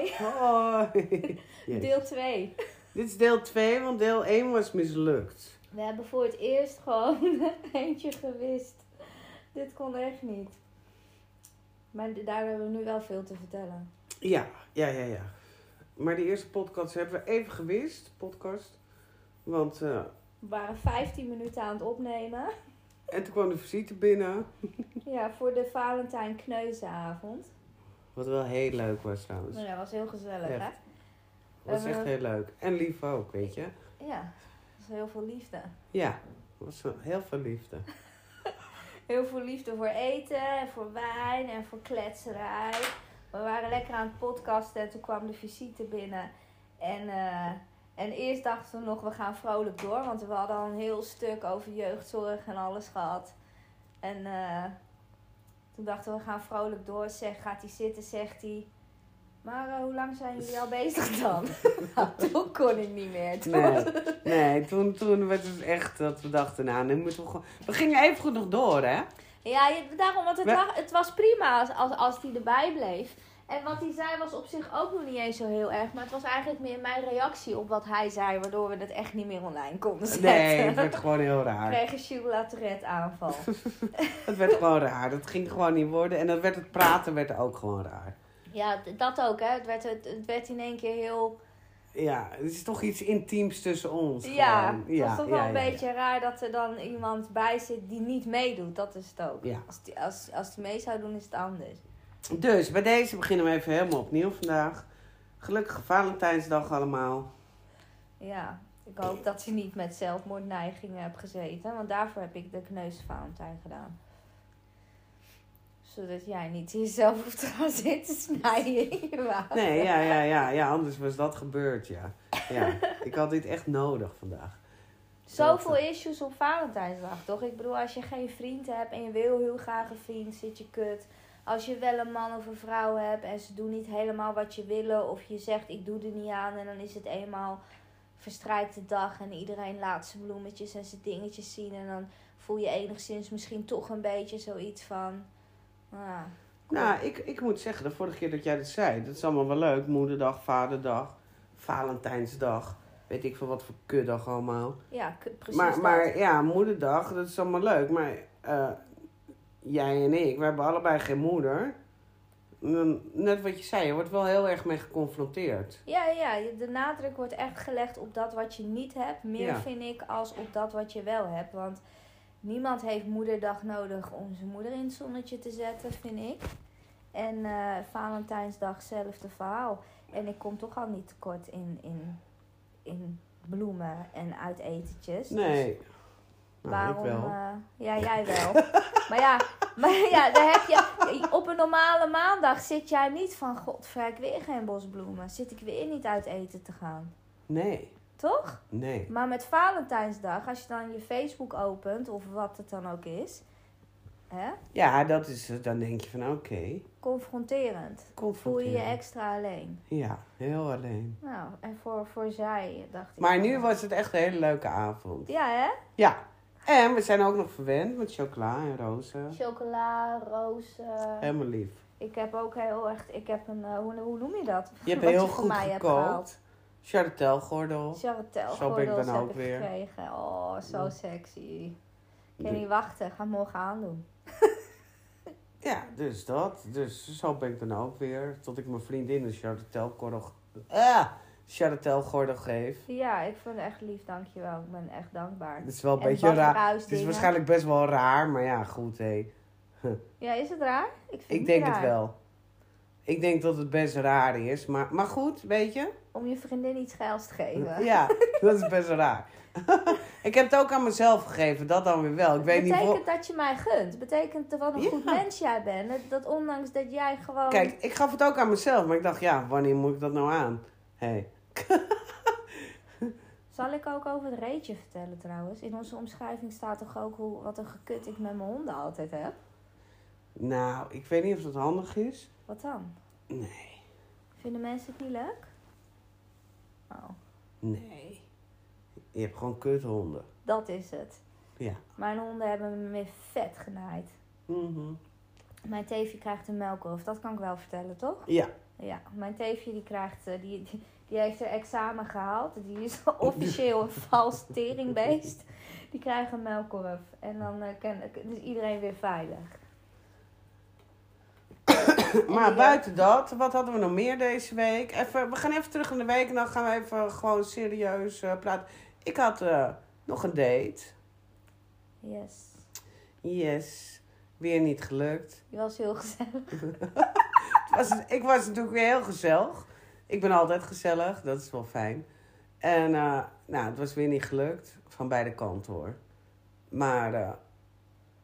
Hoi. Hoi. Yes. Deel 2. Dit is deel 2, want deel 1 was mislukt. We hebben voor het eerst gewoon eentje gewist. Dit kon echt niet. Maar daar hebben we nu wel veel te vertellen. Ja, ja, ja, ja. Maar de eerste podcast hebben we even gewist, podcast. Want, eh, We waren 15 minuten aan het opnemen. en toen kwam de visite binnen. Ja, voor de Valentijn Kneuzenavond. Wat wel heel leuk was trouwens. Nou, dat was heel gezellig, Echt. hè? was Eh, echt heel leuk. En lief ook, weet je. Ja, dat was heel veel liefde. Ja, was heel veel liefde. Heel veel liefde voor eten, en voor wijn en voor kletserij. We waren lekker aan het podcasten en toen kwam de visite binnen. En, eh, en eerst dachten we nog, we gaan vrolijk door. Want we hadden al een heel stuk over jeugdzorg en alles gehad. En eh, toen dachten we, we gaan vrolijk door. Zeg, gaat hij zitten, zegt hij... Maar eh, hoe lang zijn jullie al bezig dan? nou, toen kon ik niet meer. Toen Nee, nee toen, toen werd het echt dat we dachten, nou, nu moeten we gewoon... We gingen even goed nog door, hè? Ja, je- daarom, want het, We- was, het was prima als, als, als die erbij bleef. En wat hij zei was op zich ook nog niet eens zo heel erg. Maar het was eigenlijk meer mijn reactie op wat hij zei. Waardoor we het echt niet meer online konden zetten. Nee, het werd gewoon heel Ik raar. kreeg een aanval. Het werd gewoon raar. Dat ging gewoon niet worden. En dan werd het praten werd ook gewoon raar. ja, dat ook hè. Het werd, het, het werd in één keer heel... Ja, het is toch iets intiems tussen ons. Ja, gewoon. het was toch wel een ja, beetje raar dat er dan iemand bij zit die niet meedoet. Dat is het ook. Ja. Als, die, als, als die mee zou doen is het anders. Dus bij deze beginnen we even helemaal opnieuw vandaag. Gelukkige Valentijnsdag allemaal. Ja, ik hoop dat je niet met zelfmoordneigingen hebt gezeten. Want daarvoor heb ik de kneusvalentijn gedaan. Zodat jij niet jezelf hoeft te gaan zitten snijden in je water. Nee, ja, ja, ja, ja, anders was dat gebeurd, ja. Ja, ik had dit echt nodig vandaag. Zoveel issues op Valentijnsdag, toch? Ik bedoel, als je geen vriend hebt en je wil heel graag een vriend, zit je kut. Als je wel een man of een vrouw hebt en ze doen niet helemaal wat je willen, of je zegt ik doe er niet aan en dan is het eenmaal verstrijkte dag en iedereen laat zijn bloemetjes en zijn dingetjes zien en dan voel je enigszins misschien toch een beetje zoiets van. ah, Nou, ik, ik moet zeggen, de vorige keer dat jij dat zei, dat is allemaal wel leuk. Moederdag, vaderdag, Valentijnsdag, weet ik veel wat voor kutdag allemaal. ja, precies. Maar, dat. maar ja, moederdag, dat is allemaal leuk. Maar eh, jij en ik, we hebben allebei geen moeder. Net wat je zei, je wordt wel heel erg mee geconfronteerd. Ja, ja, de nadruk wordt echt gelegd op dat wat je niet hebt. Meer Ja. vind ik als op dat wat je wel hebt. Want niemand heeft moederdag nodig om zijn moeder in het zonnetje te zetten, vind ik. En eh, Valentijnsdag, hetzelfde verhaal. En ik kom toch al niet tekort in, in, in bloemen en uitetentjes. Dus Nee. Nou, waarom? ik wel. eh, ja, jij wel. maar ja, maar ja, daar heb je, op een normale maandag zit jij niet van... Godver, ik weer geen bosbloemen. Zit ik weer niet uit eten te gaan. Nee, Toch? nee. Maar met Valentijnsdag, als je dan je Facebook opent... of wat het dan ook is... Hè, Ja, dat is, dan denk je van oké, confronterend. Voel je je extra alleen. Ja, heel alleen. Nou, en voor, voor zij dacht ik... Maar nu was het echt een hele leuke avond. Ja, hè? Ja. En we zijn ook nog verwend met chocola en rozen. Chocola, rozen... Helemaal lief. Ik heb ook heel echt... Ik heb een... eh, hoe, hoe noem je dat? Je hebt Wat heel voor goed gekookt. gehaald. Charretel-gordel. Charretel Zo ben ik dan ook weer. gekregen. Oh, zo Ja. sexy. Ik kan niet wachten. Ga morgen aandoen. Ja, dus dat. Dus zo ben ik dan ook weer. Tot ik mijn vriendin een charretel-gordel... Ah, charretel-gordel geef. Ja, ik vind het echt lief. Dankjewel. Ik ben echt dankbaar. Het is wel een En beetje raar. Het is waarschijnlijk best wel raar, maar ja, goed hé. Ja, is het raar? Ik, vind Ik denk raar. het wel. Ik denk dat het best raar is, maar, maar goed, weet je? Om je vriendin iets geils te geven. Ja, dat is best raar. ik heb het ook aan mezelf gegeven, dat dan weer wel. Ik weet niet Betekent dat je mij gunt. Betekent wat een Ja. goed mens jij bent. Dat, dat ondanks dat jij gewoon... Kijk, ik gaf het ook aan mezelf, maar ik dacht, ja, wanneer moet ik dat nou aan? Hé, Zal ik ook over het reetje vertellen trouwens? In onze omschrijving staat toch ook hoe, wat een gekut ik met mijn honden altijd heb? nou, ik weet niet of dat handig is. Wat dan? Nee, Vinden mensen het niet leuk? Oh, nee. Je hebt gewoon kuthonden. dat is het. Ja. Mijn honden hebben me meer vet genaaid. Mhm. Mijn teefje krijgt een melkhoofd, dat kan ik wel vertellen, toch? Ja, Ja, mijn teefje die krijgt, eh, die, die, die heeft er examen gehaald. Die is officieel een vals teringbeest. Die krijgt een melkkorf. En dan eh, is iedereen weer veilig. Maar buiten dat, wat hadden we nog meer deze week? Even, we gaan even terug in de week en dan gaan we even gewoon serieus eh, praten. Ik had eh, nog een date. Yes. Yes. Weer niet gelukt. Die was heel gezellig. Was, ik was natuurlijk weer heel gezellig. Ik ben altijd gezellig, dat is wel fijn. En eh, nou, het was weer niet gelukt. Van beide kanten hoor. Maar eh,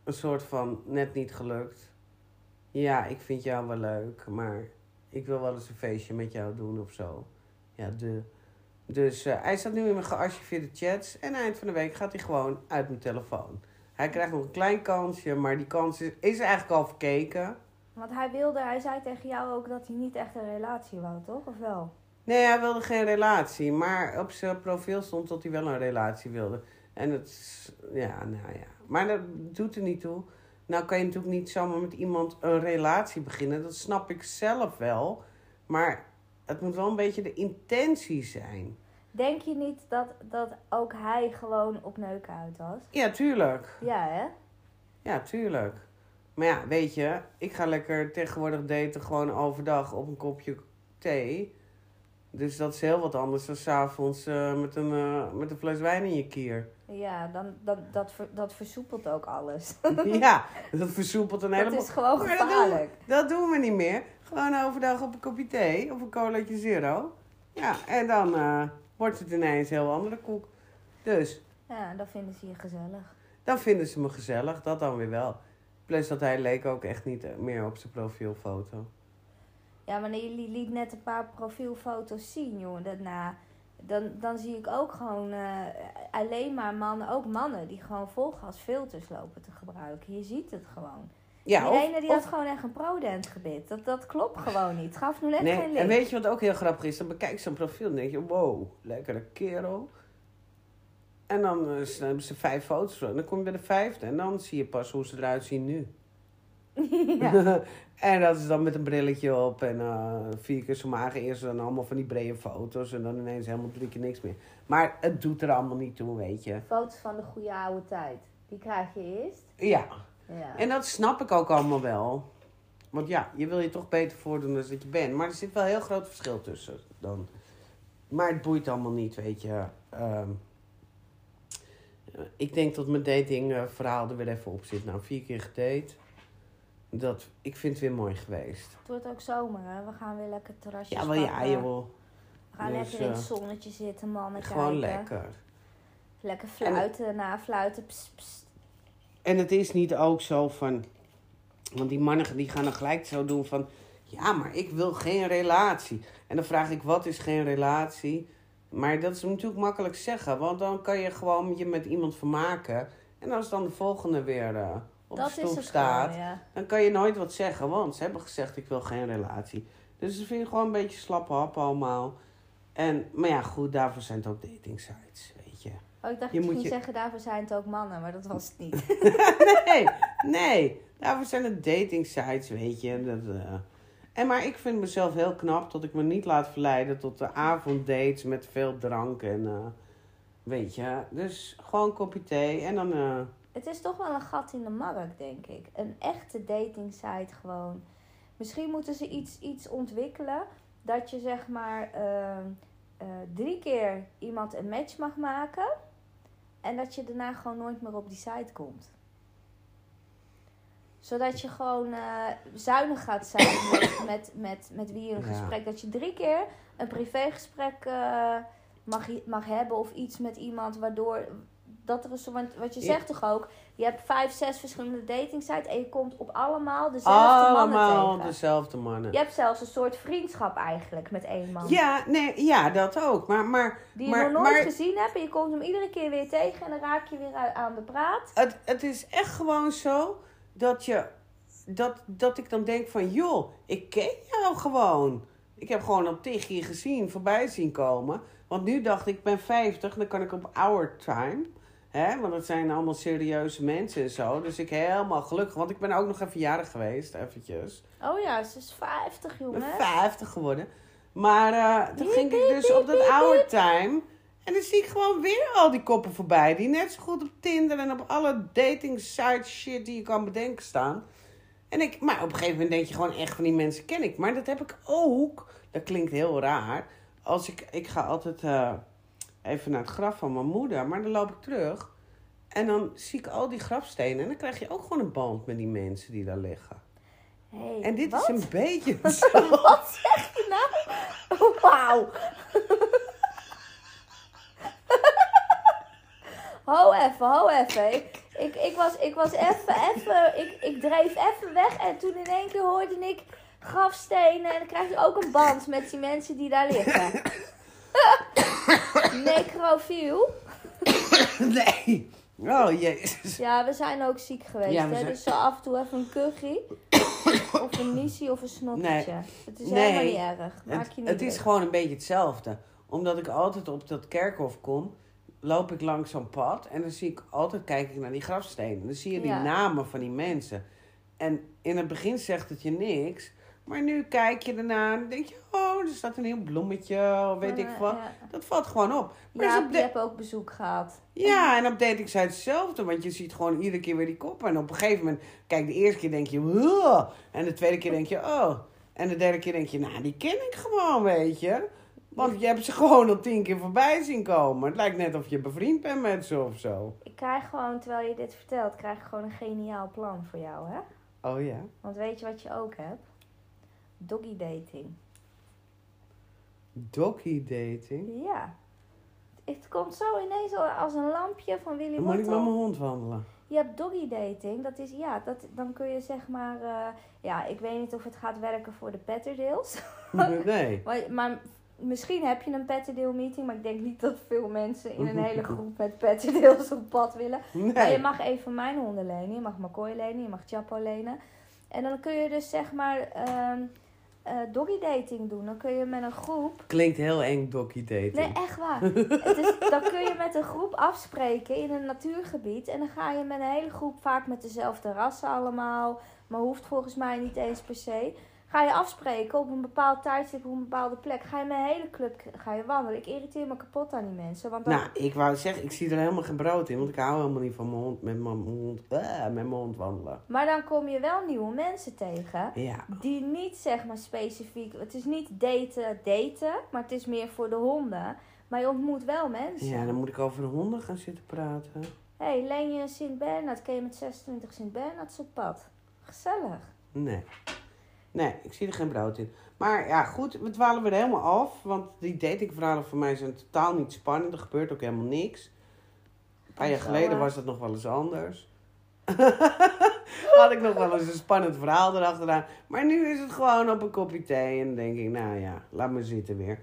een soort van net niet gelukt. Ja, ik vind jou wel leuk, maar ik wil wel eens een feestje met jou doen of zo. Ja, de. Dus eh, hij staat nu in mijn gearchiveerde chats. En eind van de week gaat hij gewoon uit mijn telefoon. Hij krijgt nog een klein kansje, maar die kans is, is eigenlijk al verkeken. Want hij wilde, hij zei tegen jou ook dat hij niet echt een relatie wou, toch? Of wel? Nee, hij wilde geen relatie. Maar op zijn profiel stond dat hij wel een relatie wilde. En het, ja, nou ja. Maar dat doet er niet toe. Nou kan je natuurlijk niet zomaar met iemand een relatie beginnen. Dat snap ik zelf wel. Maar het moet wel een beetje de intentie zijn. Denk je niet dat, dat ook hij gewoon op neuken uit was? Ja, tuurlijk. Ja, hè? Ja, tuurlijk. Maar ja, weet je, ik ga lekker tegenwoordig daten gewoon overdag op een kopje thee. Dus dat is heel wat anders dan s'avonds uh, met, een, eh, met een fles wijn in je kier. Ja, dan, dat, dat, ver- dat versoepelt ook alles. ja, dat versoepelt een Dat heleboel. is gewoon Maar dat doen, gevaarlijk. dat doen we niet meer. Gewoon overdag op een kopje thee of een colaatje zero. Ja, en dan eh, wordt het ineens een heel andere koek. Dus, Ja, dan vinden ze je gezellig. dan vinden ze me gezellig, dat dan weer wel. Plus dat hij leek ook echt niet eh, meer op zijn profielfoto. Ja, maar je li- liet net een paar profielfoto's zien, jongen. Daarna, dan, dan zie ik ook gewoon eh, alleen maar mannen, ook mannen, die gewoon volgas filters lopen te gebruiken. Je ziet het gewoon. Ja, die ene die of- had gewoon echt een prodent gebit. Dat, dat klopt gewoon niet. Het gaf nu net geen Nee, licht. en weet je wat ook heel grappig is? Dan bekijk je zo'n profiel en denk je, wow, lekkere kerel. En dan s- hebben ze vijf foto's. En dan kom je bij de vijfde en dan zie je pas hoe ze eruit zien nu. ja. en dat is dan met een brilletje op en eh, vier keer zo mager. Eerst dan allemaal van die brede foto's en dan ineens helemaal drie keer niks meer. Maar het doet er allemaal niet toe, weet je. Foto's van de goede oude tijd. Die krijg je eerst. Ja, Ja. en dat snap ik ook allemaal wel. Want ja, je wil je toch beter voordoen dan dat je bent. Maar er zit wel een heel groot verschil tussen dan. Maar het boeit allemaal niet, weet je. Ehm, eh, ik denk dat mijn dating eh, verhaal er weer even op zit. Nou, vier keer gedate. Dat, ik vind het weer mooi geweest. Het wordt ook zomer, hè? We gaan weer lekker terrasjes Ja, wel ja, joh. We gaan Dus, lekker in het eh, zonnetje zitten, mannen Gewoon kijken. lekker. Lekker fluiten, na fluiten. Pst, pst. En het is niet ook zo van... Want die mannen die gaan dan gelijk zo doen van... Ja, maar ik wil geen relatie. En dan vraag ik, wat is geen relatie? Maar dat is natuurlijk makkelijk zeggen. Want dan kan je gewoon je met iemand vermaken. En als dan de volgende weer eh, op Dat de stoep staat... gewoon, ja. dan kan je nooit wat zeggen. Want ze hebben gezegd, ik wil geen relatie. Dus dat vind ik gewoon een beetje slappe hap allemaal. En, maar ja, goed, daarvoor zijn het ook dating sites, weet je. Oh, ik dacht Je je moet je- zeggen, daarvoor zijn het ook mannen, maar dat was het niet. nee, nee. Daarvoor zijn het dating sites, weet je. Dat, eh. En maar ik vind mezelf heel knap dat ik me niet laat verleiden tot de avonddates met veel drank en eh, weet je. Dus gewoon een kopje thee en dan. eh, het is toch wel een gat in de markt, denk ik. Een echte dating site gewoon. Misschien moeten ze iets, iets ontwikkelen dat je zeg maar ehm, eh, drie keer iemand een match mag maken. En dat je daarna gewoon nooit meer op die site komt. Zodat je gewoon eh, zuinig gaat zijn met, met, met, met wie je een Ja. gesprek. Dat je drie keer een privégesprek eh, mag, mag hebben of iets met iemand. Waardoor dat er een soort. Want wat je zegt toch ook. Je hebt vijf, zes verschillende dating sites. En je komt op allemaal dezelfde mannen allemaal tegen. dezelfde mannen. Je hebt zelfs een soort vriendschap eigenlijk met één man. Ja, nee, ja, dat ook. Maar, maar Die je maar, nog nooit maar gezien hebt. En je komt hem iedere keer weer tegen. En dan raak je weer aan de praat. het, het is echt gewoon zo dat je dat, dat ik dan denk van joh, ik ken jou gewoon. Ik heb gewoon tegen je gezien, voorbij zien komen. Want nu dacht ik, ik ben 50, dan kan ik op our time. Hè? Want het zijn allemaal serieuze mensen en zo. Dus ik helemaal gelukkig. Want ik ben ook nog even jarig geweest, eventjes. Oh ja, ze is 50, Ik jongen. ben 50 geworden. Maar eh, toen ging ik dus op dat piep. time. En dan zie ik gewoon weer al die koppen voorbij. Die net zo goed op Tinder en op alle dating sites shit die je kan bedenken staan. En ik, maar op een gegeven moment denk je gewoon echt van die mensen ken ik. Maar dat heb ik ook. Dat klinkt heel raar. Als ik, ik ga altijd eh, even naar het graf van mijn moeder. Maar dan loop ik terug. En dan zie ik al die grafstenen. En dan krijg je ook gewoon een band met die mensen die daar liggen. Hey, En dit wat? is een beetje zo. Wat zeg je nou? Wauw. Ho even, ho even. Ik, ik, ik was, ik was even, even, ik, ik dreef even weg en toen in één keer hoorde ik grafstenen en dan krijg je ook een band met die mensen die daar liggen. Necrofiel. Nee. Oh, jezus. Ja, we zijn ook ziek geweest. Ja, hè? zijn- Dus zo af en toe even een kuchie. of een niesie of een snottertje. Het is Nee. helemaal niet erg. Maak Het, je niet het is gewoon een beetje hetzelfde. Omdat ik altijd op dat kerkhof kom, loop ik langs zo'n pad. En dan zie ik altijd, kijk ik naar die grafstenen. Dan zie je die Ja. namen van die mensen. En in het begin zegt het je niks. Maar nu kijk je ernaar en denk je, oh, er staat een heel bloemetje, of weet ik wat. ja. Dat valt gewoon op. Maar Ja, de- hebben ook bezoek gehad. Ja, en op dating site hetzelfde. Want je ziet gewoon iedere keer weer die koppen. En op een gegeven moment, kijk, de eerste keer denk je. En de tweede keer denk je, oh. En de derde keer denk je, nou, die ken ik gewoon, weet je. Want je hebt ze gewoon al tien keer voorbij zien komen. Het lijkt net of je bevriend bent met ze of zo. Ik krijg gewoon, terwijl je dit vertelt, krijg ik gewoon een geniaal plan voor jou, hè? Oh ja. Want weet je wat je ook hebt? Doggy dating. Doggy dating. Ja. Het komt zo ineens al als een lampje van Willy Dan moet ik met mijn hond wandelen. Je hebt doggy dating. Dat is, ja, dat, dan kun je zeg maar... eh, ja, ik weet niet of het gaat werken voor de Petterdeels. nee. Maar, maar misschien heb je een Petterdale meeting. Maar ik denk niet dat veel mensen in een hele groep met Petterdeels op pad willen. Maar je mag even mijn honden lenen. Je mag McCoy lenen. Je mag Chapo lenen. En dan kun je dus zeg maar eh, doggy dating doen. Dan kun je met een groep... Klinkt heel eng, doggy dating. Nee, echt waar. Het is, dan kun je met een groep afspreken in een natuurgebied. En dan ga je met een hele groep, vaak met dezelfde rassen allemaal. Maar hoeft volgens mij niet eens per se. Ga je afspreken op een bepaald tijdstip op een bepaalde plek. Ga je met een hele club ga je wandelen. Ik irriteer me kapot aan die mensen. Want dan, Nou, ik wou zeggen, ik zie er helemaal geen brood in. Want ik hou helemaal niet van mijn hond met mijn hond, eh, met mijn hond wandelen. Maar dan kom je wel nieuwe mensen tegen. Ja. Die niet zeg maar specifiek. Het is niet daten, daten. Maar het is meer voor de honden. Maar je ontmoet wel mensen. Ja, dan moet ik over de honden gaan zitten praten. Hé, hey, leen je een Sint-Bernard? Kun je met 26 Sint-Bernards op pad? Gezellig. Nee. Nee, ik zie er geen brood in. Maar ja, goed, we dwalen weer helemaal af. Want die datingverhalen voor mij zijn totaal niet spannend. Er gebeurt ook helemaal niks. Een paar jaar geleden was dat nog wel eens anders. Had ik nog wel eens een spannend verhaal erachteraan. Maar nu is het gewoon op een kopje thee. En dan denk ik, nou ja, laat me zitten weer.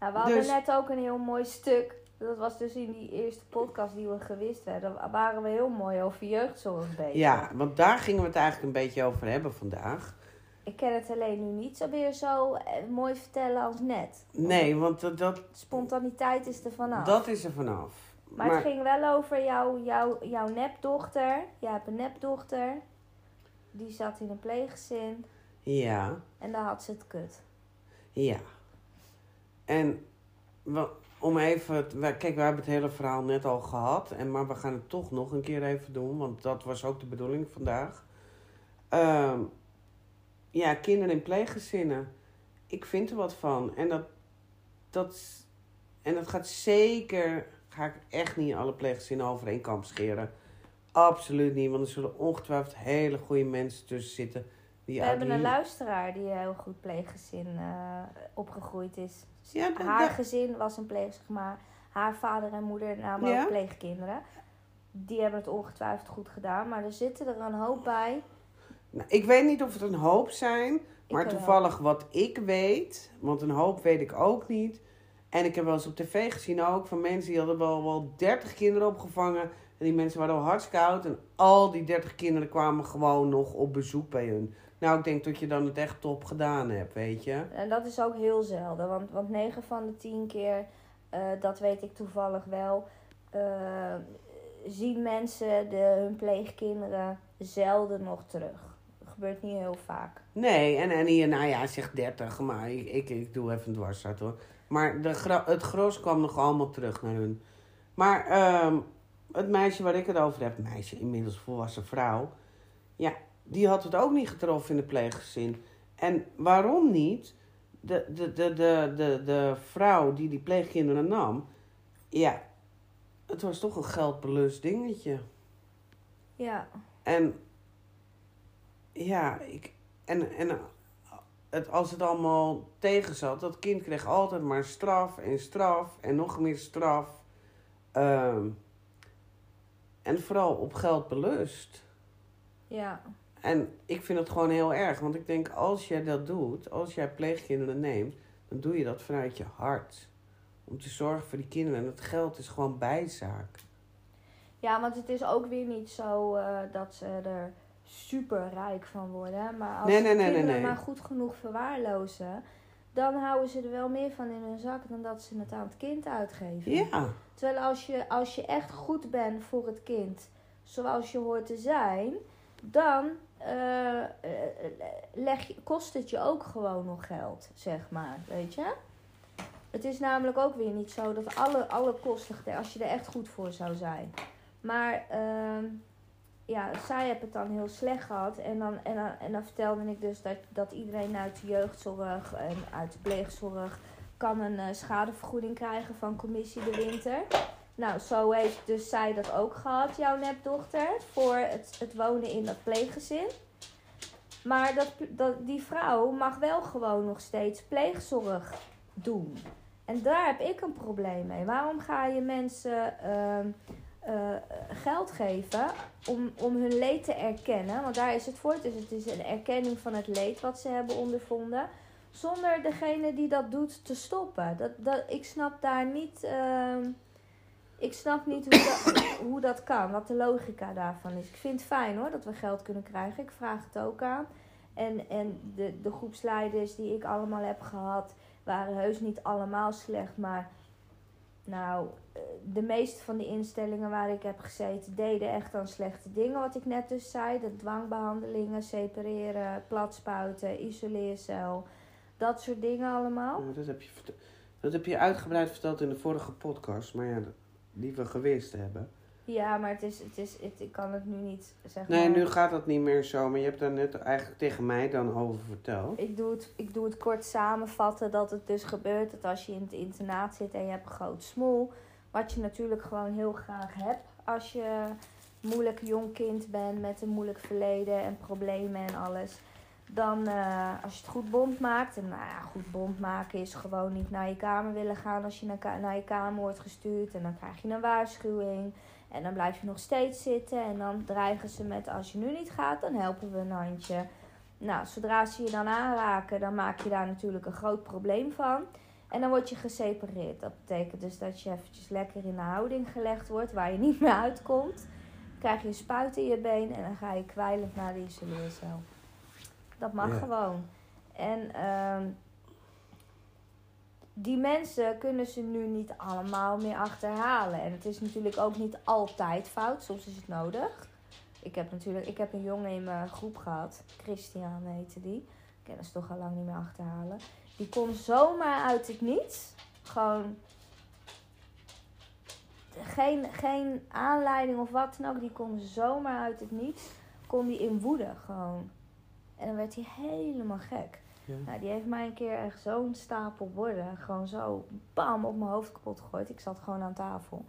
Nou, we hadden Dus- net ook een heel mooi stuk. Dat was dus in die eerste podcast die we gewist werden. Daar waren we heel mooi over jeugdzorg bezig. Ja, want daar gingen we het eigenlijk een beetje over hebben vandaag. Ik kan het alleen nu niet zo weer zo eh, mooi vertellen als net. Nee, want dat, dat, Spontaniteit is er vanaf. dat is er vanaf. maar, het ging wel over jou, jou, jouw nepdochter. Jij hebt een nepdochter. Die zat in een pleeggezin. Ja. En daar had ze het kut. Ja. En om even, kijk, we hebben het hele verhaal net al gehad, en, maar we gaan het toch nog een keer even doen, want dat was ook de bedoeling vandaag. Ehm, ja, kinderen in pleeggezinnen. Ik vind er wat van. En dat, dat, en dat gaat zeker, ga ik echt niet alle pleeggezinnen over één kam scheren. Absoluut niet, want er zullen ongetwijfeld hele goede mensen tussen zitten. Die We hebben een luisteraar die heel goed pleeggezin eh, opgegroeid is. Ja, haar gezin was een pleeggezin, maar haar vader en moeder namen Ja? ook pleegkinderen. Die hebben het ongetwijfeld goed gedaan, maar er zitten er een hoop bij. Nou, ik weet niet of het een hoop zijn, maar toevallig wat ik weet, want een hoop weet ik ook niet. En ik heb wel eens op tv gezien ook van mensen die hadden wel, wel 30 kinderen opgevangen. En die mensen waren al hartstikke oud. En al die 30 kinderen kwamen gewoon nog op bezoek bij hun. Nou, ik denk dat je dan het echt top gedaan hebt, weet je. En dat is ook heel zelden, want, want 9 van de 10 keer, eh, dat weet ik toevallig wel, eh, zien mensen de, hun pleegkinderen zelden nog terug. Gebeurt niet heel vaak. Nee, en, hier, nou ja, zeg 30, maar ik, ik, ik doe even een dwarszat hoor. Maar de, het gros kwam nog allemaal terug naar hun. Maar ehm, het meisje waar ik het over heb, meisje, inmiddels volwassen vrouw, ja, die had het ook niet getroffen in de pleeggezin. En waarom niet? De, de, de, de, de, de vrouw die die pleegkinderen nam, ja, het was toch een geldbelust dingetje. Ja, En ja, ik, en, en het, als het allemaal tegen zat, dat kind kreeg altijd maar straf en straf en nog meer straf. Ehm, en vooral op geld belust. ja, En ik vind het gewoon heel erg, want ik denk als jij dat doet, als jij pleegkinderen neemt, dan doe je dat vanuit je hart. Om te zorgen voor die kinderen. En het geld is gewoon bijzaak. ja, want het is ook weer niet zo eh, dat ze er super rijk van worden. Maar als Nee, nee, kinderen maar goed genoeg verwaarlozen, dan houden ze er wel meer van in hun zak dan dat ze het aan het kind uitgeven. Ja, Terwijl als je, als je echt goed bent voor het kind, zoals je hoort te zijn, dan eh, eh, leg je, kost het je ook gewoon nog geld, zeg maar. Weet je? Het is namelijk ook weer niet zo dat alle, alle kosten, als je er echt goed voor zou zijn. Maar ehm, ja, zij hebben het dan heel slecht gehad. En dan, en dan, en dan vertelde ik dus dat, dat iedereen uit de jeugdzorg en uit de pleegzorg kan een eh, schadevergoeding krijgen van commissie de winter. Nou, zo heeft dus zij dat ook gehad, jouw nepdochter, voor het, het wonen in dat pleeggezin. Maar dat, dat, die vrouw mag wel gewoon nog steeds pleegzorg doen. En daar heb ik een probleem mee. Waarom ga je mensen ehm, eh, geld geven om, om hun leed te erkennen? Want daar is het voor. Dus het is een erkenning van het leed wat ze hebben ondervonden. Zonder degene die dat doet te stoppen. Dat, dat, ik snap daar niet. ehm, ik snap niet hoe dat, hoe dat kan, wat de logica daarvan is. Ik vind het fijn hoor dat we geld kunnen krijgen. Ik vraag het ook aan. En, en de, de groepsleiders die ik allemaal heb gehad, waren heus niet allemaal slecht. Maar nou, eh, de meeste van de instellingen waar ik heb gezeten, deden echt aan slechte dingen. Wat ik net dus zei: de dwangbehandelingen, separeren, platspuiten, isoleercel. Dat soort dingen allemaal. Dat, heb je, dat heb je uitgebreid verteld in de vorige podcast, maar ja, die we geweest hebben. Ja, maar het is, het is, het, ik kan het nu niet zeg Nee, maar. nu gaat dat niet meer zo, maar je hebt daar net eigenlijk tegen mij dan over verteld. Ik doe, het, ik doe het kort samenvatten dat het dus gebeurt dat als je in het internaat zit en je hebt een groot smoel, wat je natuurlijk gewoon heel graag hebt als je moeilijk jong kind bent met een moeilijk verleden en problemen en alles. Dan eh, als je het goed bond maakt, en nou ja, goed bond maken is gewoon niet naar je kamer willen gaan als je naar, naar je kamer wordt gestuurd en dan krijg je een waarschuwing. En dan blijf je nog steeds zitten en dan dreigen ze met als je nu niet gaat, dan helpen we een handje. Nou, zodra ze je dan aanraken, dan maak je daar natuurlijk een groot probleem van. En dan word je gesepareerd. Dat betekent dus dat je eventjes lekker in de houding gelegd wordt waar je niet meer uitkomt. Dan krijg je een spuit in je been en dan ga je kwijlend naar de isoleercel. Dat mag Ja. gewoon. En ehm, die mensen kunnen ze nu niet allemaal meer achterhalen. En het is natuurlijk ook niet altijd fout. Soms is het nodig. Ik heb natuurlijk, ik heb een jongen in mijn groep gehad. Christian heette die. Ik kan ze toch al lang niet meer achterhalen. Die kon zomaar uit het niets. Gewoon geen, geen aanleiding of wat dan ook. Die kon zomaar uit het niets. Kon die in woede gewoon. En dan werd hij helemaal gek. Ja. Nou, die heeft mij een keer echt zo'n stapel borden. Gewoon zo bam op mijn hoofd kapot gegooid. Ik zat gewoon aan tafel.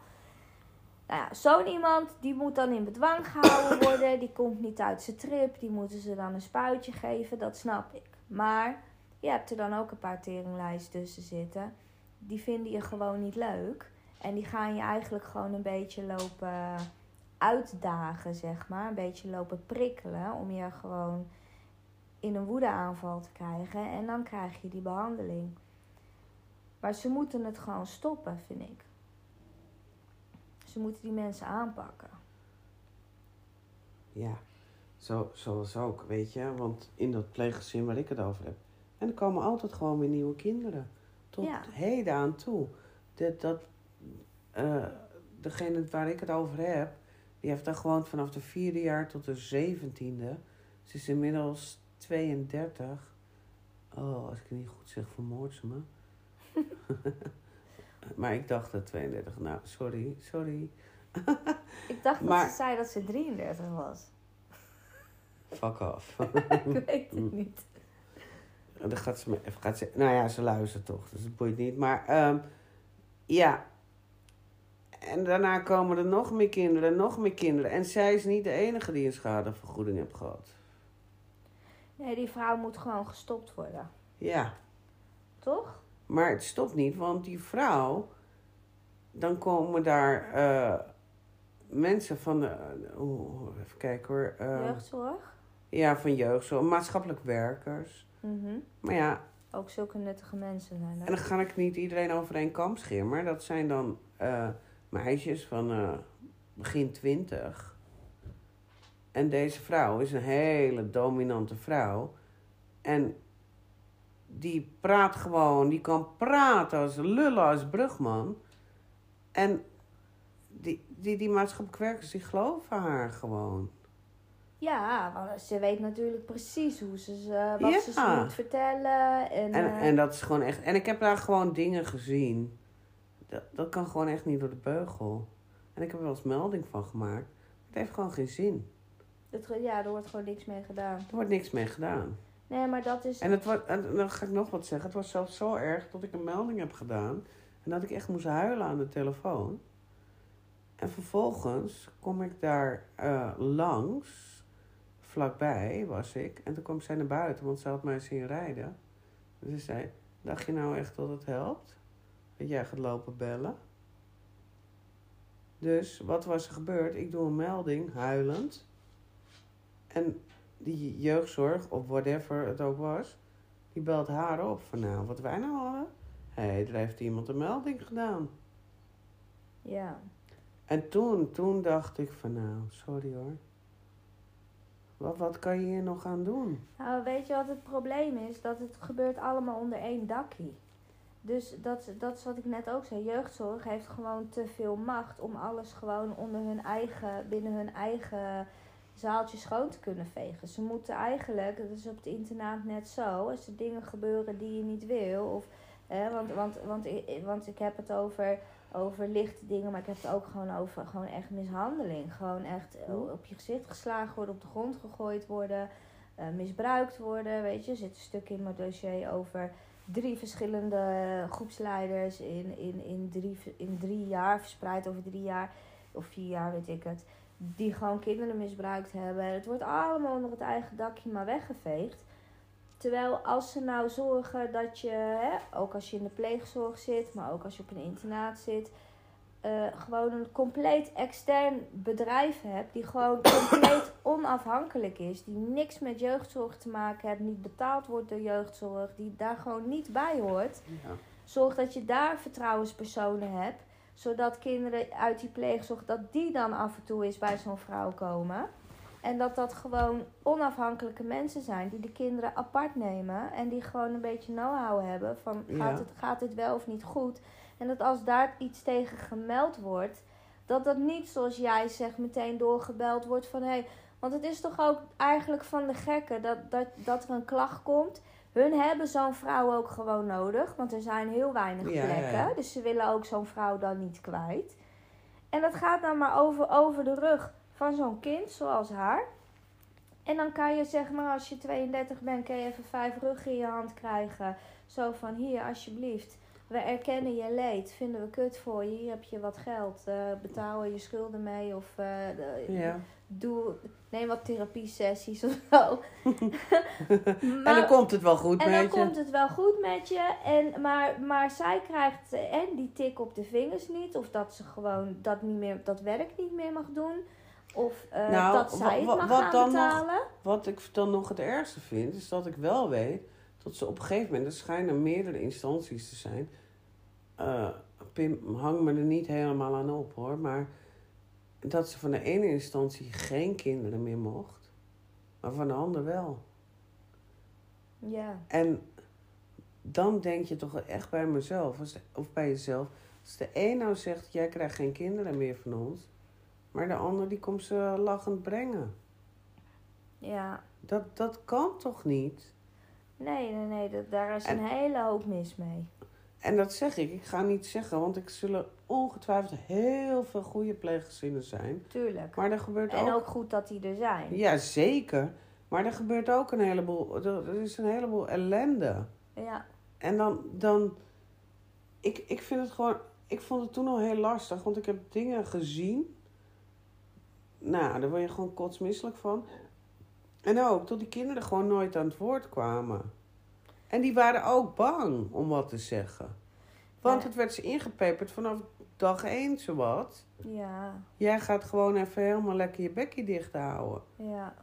Nou ja, zo'n iemand die moet dan in bedwang gehouden worden. Die komt niet uit zijn trip. Die moeten ze dan een spuitje geven. Dat snap ik. Maar je hebt er dan ook een paar teringlijsten tussen zitten. Die vinden je gewoon niet leuk. En die gaan je eigenlijk gewoon een beetje lopen uitdagen, zeg maar. Een beetje lopen prikkelen. Om je gewoon in een woedeaanval te krijgen. En dan krijg je die behandeling. Maar ze moeten het gewoon stoppen, vind ik. Ze moeten die mensen aanpakken. Ja, zo, zoals ook, weet je. Want in dat pleeggezin waar ik het over heb. En er komen altijd gewoon weer nieuwe kinderen. Tot Ja. heden aan toe. Dat, dat, eh, degene waar ik het over heb, Die heeft daar gewoond vanaf de vierde jaar tot de zeventiende. Ze is inmiddels 32. Oh, als ik het niet goed zeg, vermoord ze me. maar ik dacht dat 32. Nou, sorry, sorry. Ik dacht Maar- dat ze zei dat ze 33 was. Fuck off. ik weet Mm. het niet. Dan gaat ze me even gaat ze, nou ja, ze luistert toch, dus het boeit niet. Maar ehm, ja. En daarna komen er nog meer kinderen, nog meer kinderen. En zij is niet de enige die een schadevergoeding heeft gehad. Nee, die vrouw moet gewoon gestopt worden. Ja, Toch? maar het stopt niet, want die vrouw. Dan komen daar eh, mensen van de. oeh, even kijken hoor. eh, Jeugdzorg. ja, van jeugdzorg, maatschappelijk werkers. Mhm. Maar ja, Ook zulke nuttige mensen zijn En dan ga ik niet iedereen over één kam maar dat zijn dan eh, meisjes van eh, begin twintig. En deze vrouw is een hele dominante vrouw. En die praat gewoon, die kan praten als lullen als brugman. En die, die, die maatschappelijk werkers, die geloven haar gewoon. Ja, want ze weet natuurlijk precies hoe ze ze, wat Ja. ze ze moet vertellen. En, En, eh, en dat is gewoon echt. En ik heb daar gewoon dingen gezien. Dat, dat kan gewoon echt niet door de beugel. En ik heb er wel eens melding van gemaakt. Het heeft gewoon geen zin. Ja, er wordt gewoon niks mee gedaan. Er wordt niks mee gedaan. Nee, maar dat is... En, het wordt, en dan ga ik nog wat zeggen. Het was zelfs zo erg dat ik een melding heb gedaan. En dat ik echt moest huilen aan de telefoon. En vervolgens kom ik daar eh, langs. Vlakbij was ik. En toen kwam zij naar buiten, want ze had mij zien rijden. Dus ze zei, dacht je nou echt dat het helpt? Dat jij gaat lopen bellen? Dus wat was er gebeurd? Ik doe een melding, huilend. En die jeugdzorg, of whatever het ook was, die belt haar op van nou, wat wij nou hadden. Hé, hey, er heeft iemand een melding gedaan. Ja. En toen, toen dacht ik van nou, sorry hoor. Wat, wat kan je hier nog aan doen? Nou, weet je wat het probleem is? Dat het gebeurt allemaal onder één dakje. Dus dat, dat is wat ik net ook zei. Jeugdzorg heeft gewoon te veel macht om alles gewoon onder hun eigen, binnen hun eigen zaaltje schoon te kunnen vegen. Ze moeten eigenlijk, dat is op het internaat net zo, als er dingen gebeuren die je niet wil, of, hè, want, want, want, ik- want ik heb het over, over lichte dingen, maar ik heb het ook gewoon over gewoon echt mishandeling. Gewoon echt eh, op je gezicht geslagen worden, op de grond gegooid worden eh, misbruikt worden. Weet je, er zit een stuk in mijn dossier over drie verschillende groepsleiders in, in, in, drie, in drie jaar, verspreid over drie jaar of vier jaar, weet ik het. Die gewoon kinderen misbruikt hebben. Het wordt allemaal onder het eigen dakje maar weggeveegd. Terwijl als ze nou zorgen dat je, hè, ook als je in de pleegzorg zit, maar ook als je op een internaat zit, eh, gewoon een compleet extern bedrijf hebt, die gewoon compleet onafhankelijk is, die niks met jeugdzorg te maken heeft, niet betaald wordt door jeugdzorg, die daar gewoon niet bij hoort. Ja. Zorg dat je daar vertrouwenspersonen hebt, zodat kinderen uit die pleegzorg, dat die dan af en toe eens bij zo'n vrouw komen. En dat dat gewoon onafhankelijke mensen zijn die de kinderen apart nemen en die gewoon een beetje know-how hebben van Ja. gaat, het, gaat dit wel of niet goed. En dat als daar iets tegen gemeld wordt, dat dat niet zoals jij zegt meteen doorgebeld wordt van hé, hey, want het is toch ook eigenlijk van de gekken dat, dat, dat er een klacht komt. Hun hebben zo'n vrouw ook gewoon nodig, want er zijn heel weinig Ja, plekken. ja. Dus ze willen ook zo'n vrouw dan niet kwijt. En dat gaat dan maar over, over de rug van zo'n kind zoals haar. En dan kan je zeg maar als je 32 bent, kan je even vijf ruggen in je hand krijgen. Zo van hier alsjeblieft. We erkennen je leed, vinden we kut voor je. Hier heb je wat geld. eh betaal je schulden mee of eh, Ja. Doe, neem wat therapiesessies of zo. en dan komt het wel goed En dan met je. komt het wel goed met je. En, maar, maar zij krijgt eh, en die tik op de vingers niet. Of dat ze gewoon dat, niet meer, dat werk niet meer mag doen. Of eh, Nou, dat zij het mag wat gaan dan nog- betalen. Wat ik dan nog het ergste vind, is dat ik wel weet dat ze op een gegeven moment, er schijnen meerdere instanties te zijn. eh, Pim, hang me er niet helemaal aan op hoor, maar dat ze van de ene instantie geen kinderen meer mocht, maar van de andere wel. Ja. En dan denk je toch echt bij mezelf, als de- of bij jezelf, als de een nou zegt, jij krijgt geen kinderen meer van ons, maar Maar de ander die komt ze lachend brengen. Ja. Dat, dat kan toch niet? Nee, nee, nee. Dat, daar is En- een hele hoop mis mee. En dat zeg ik. Ik ga niet zeggen, want er zullen ongetwijfeld heel veel goede pleeggezinnen zijn. Tuurlijk. Maar er gebeurt En ook... ook goed dat die er zijn. Ja, zeker. Maar er gebeurt ook een heleboel... Er is een heleboel ellende. Ja. En dan... dan ik, ik vind het gewoon... Ik vond het toen al heel lastig, want ik heb dingen gezien. Nou, daar word je gewoon kotsmisselijk van. En ook dat die kinderen gewoon nooit aan het woord kwamen. En die waren ook bang om wat te zeggen. Want Ja. het werd ze ingepeperd vanaf dag één, zowat. Ja. Jij gaat gewoon even helemaal lekker je bekje dicht houden. Ja.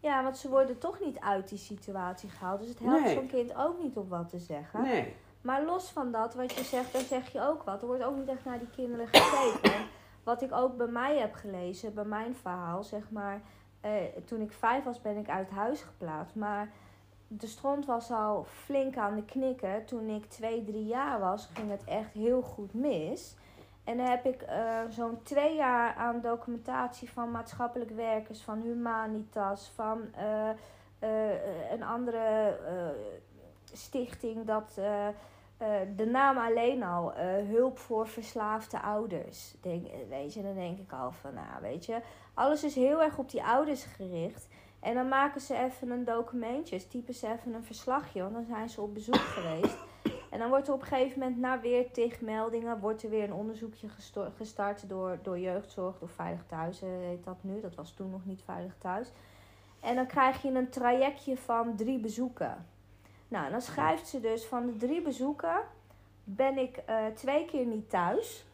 Ja, want ze worden toch niet uit die situatie gehaald. Dus het helpt Nee. zo'n kind ook niet om wat te zeggen. Nee. Maar los van dat, wat je zegt, dan zeg je ook wat. Er wordt ook niet echt naar die kinderen gekeken. En wat ik ook bij mij heb gelezen, bij mijn verhaal, zeg maar. eh, toen ik vijf was, ben ik uit huis geplaatst. Maar de stront was al flink aan de knikken. Toen ik twee, drie jaar was, ging het echt heel goed mis. En dan heb ik eh, zo'n twee jaar aan documentatie van maatschappelijk werkers, van Humanitas, van eh, eh, een andere stichting dat de naam alleen al hulp voor verslaafde ouders. Denk, weet je, dan denk ik al van, nou weet je, alles is heel erg op die ouders gericht. En dan maken ze even een documentje, typen ze even een verslagje, want dan zijn ze op bezoek geweest. En dan wordt er op een gegeven moment, na weer tig meldingen, wordt er weer een onderzoekje gestart door, door jeugdzorg, door Veilig Thuis eh, heet dat nu. Dat was toen nog niet Veilig Thuis. En dan krijg je een trajectje van drie bezoeken. Nou, dan schrijft ze dus van de drie bezoeken ben ik eh, twee keer niet thuis.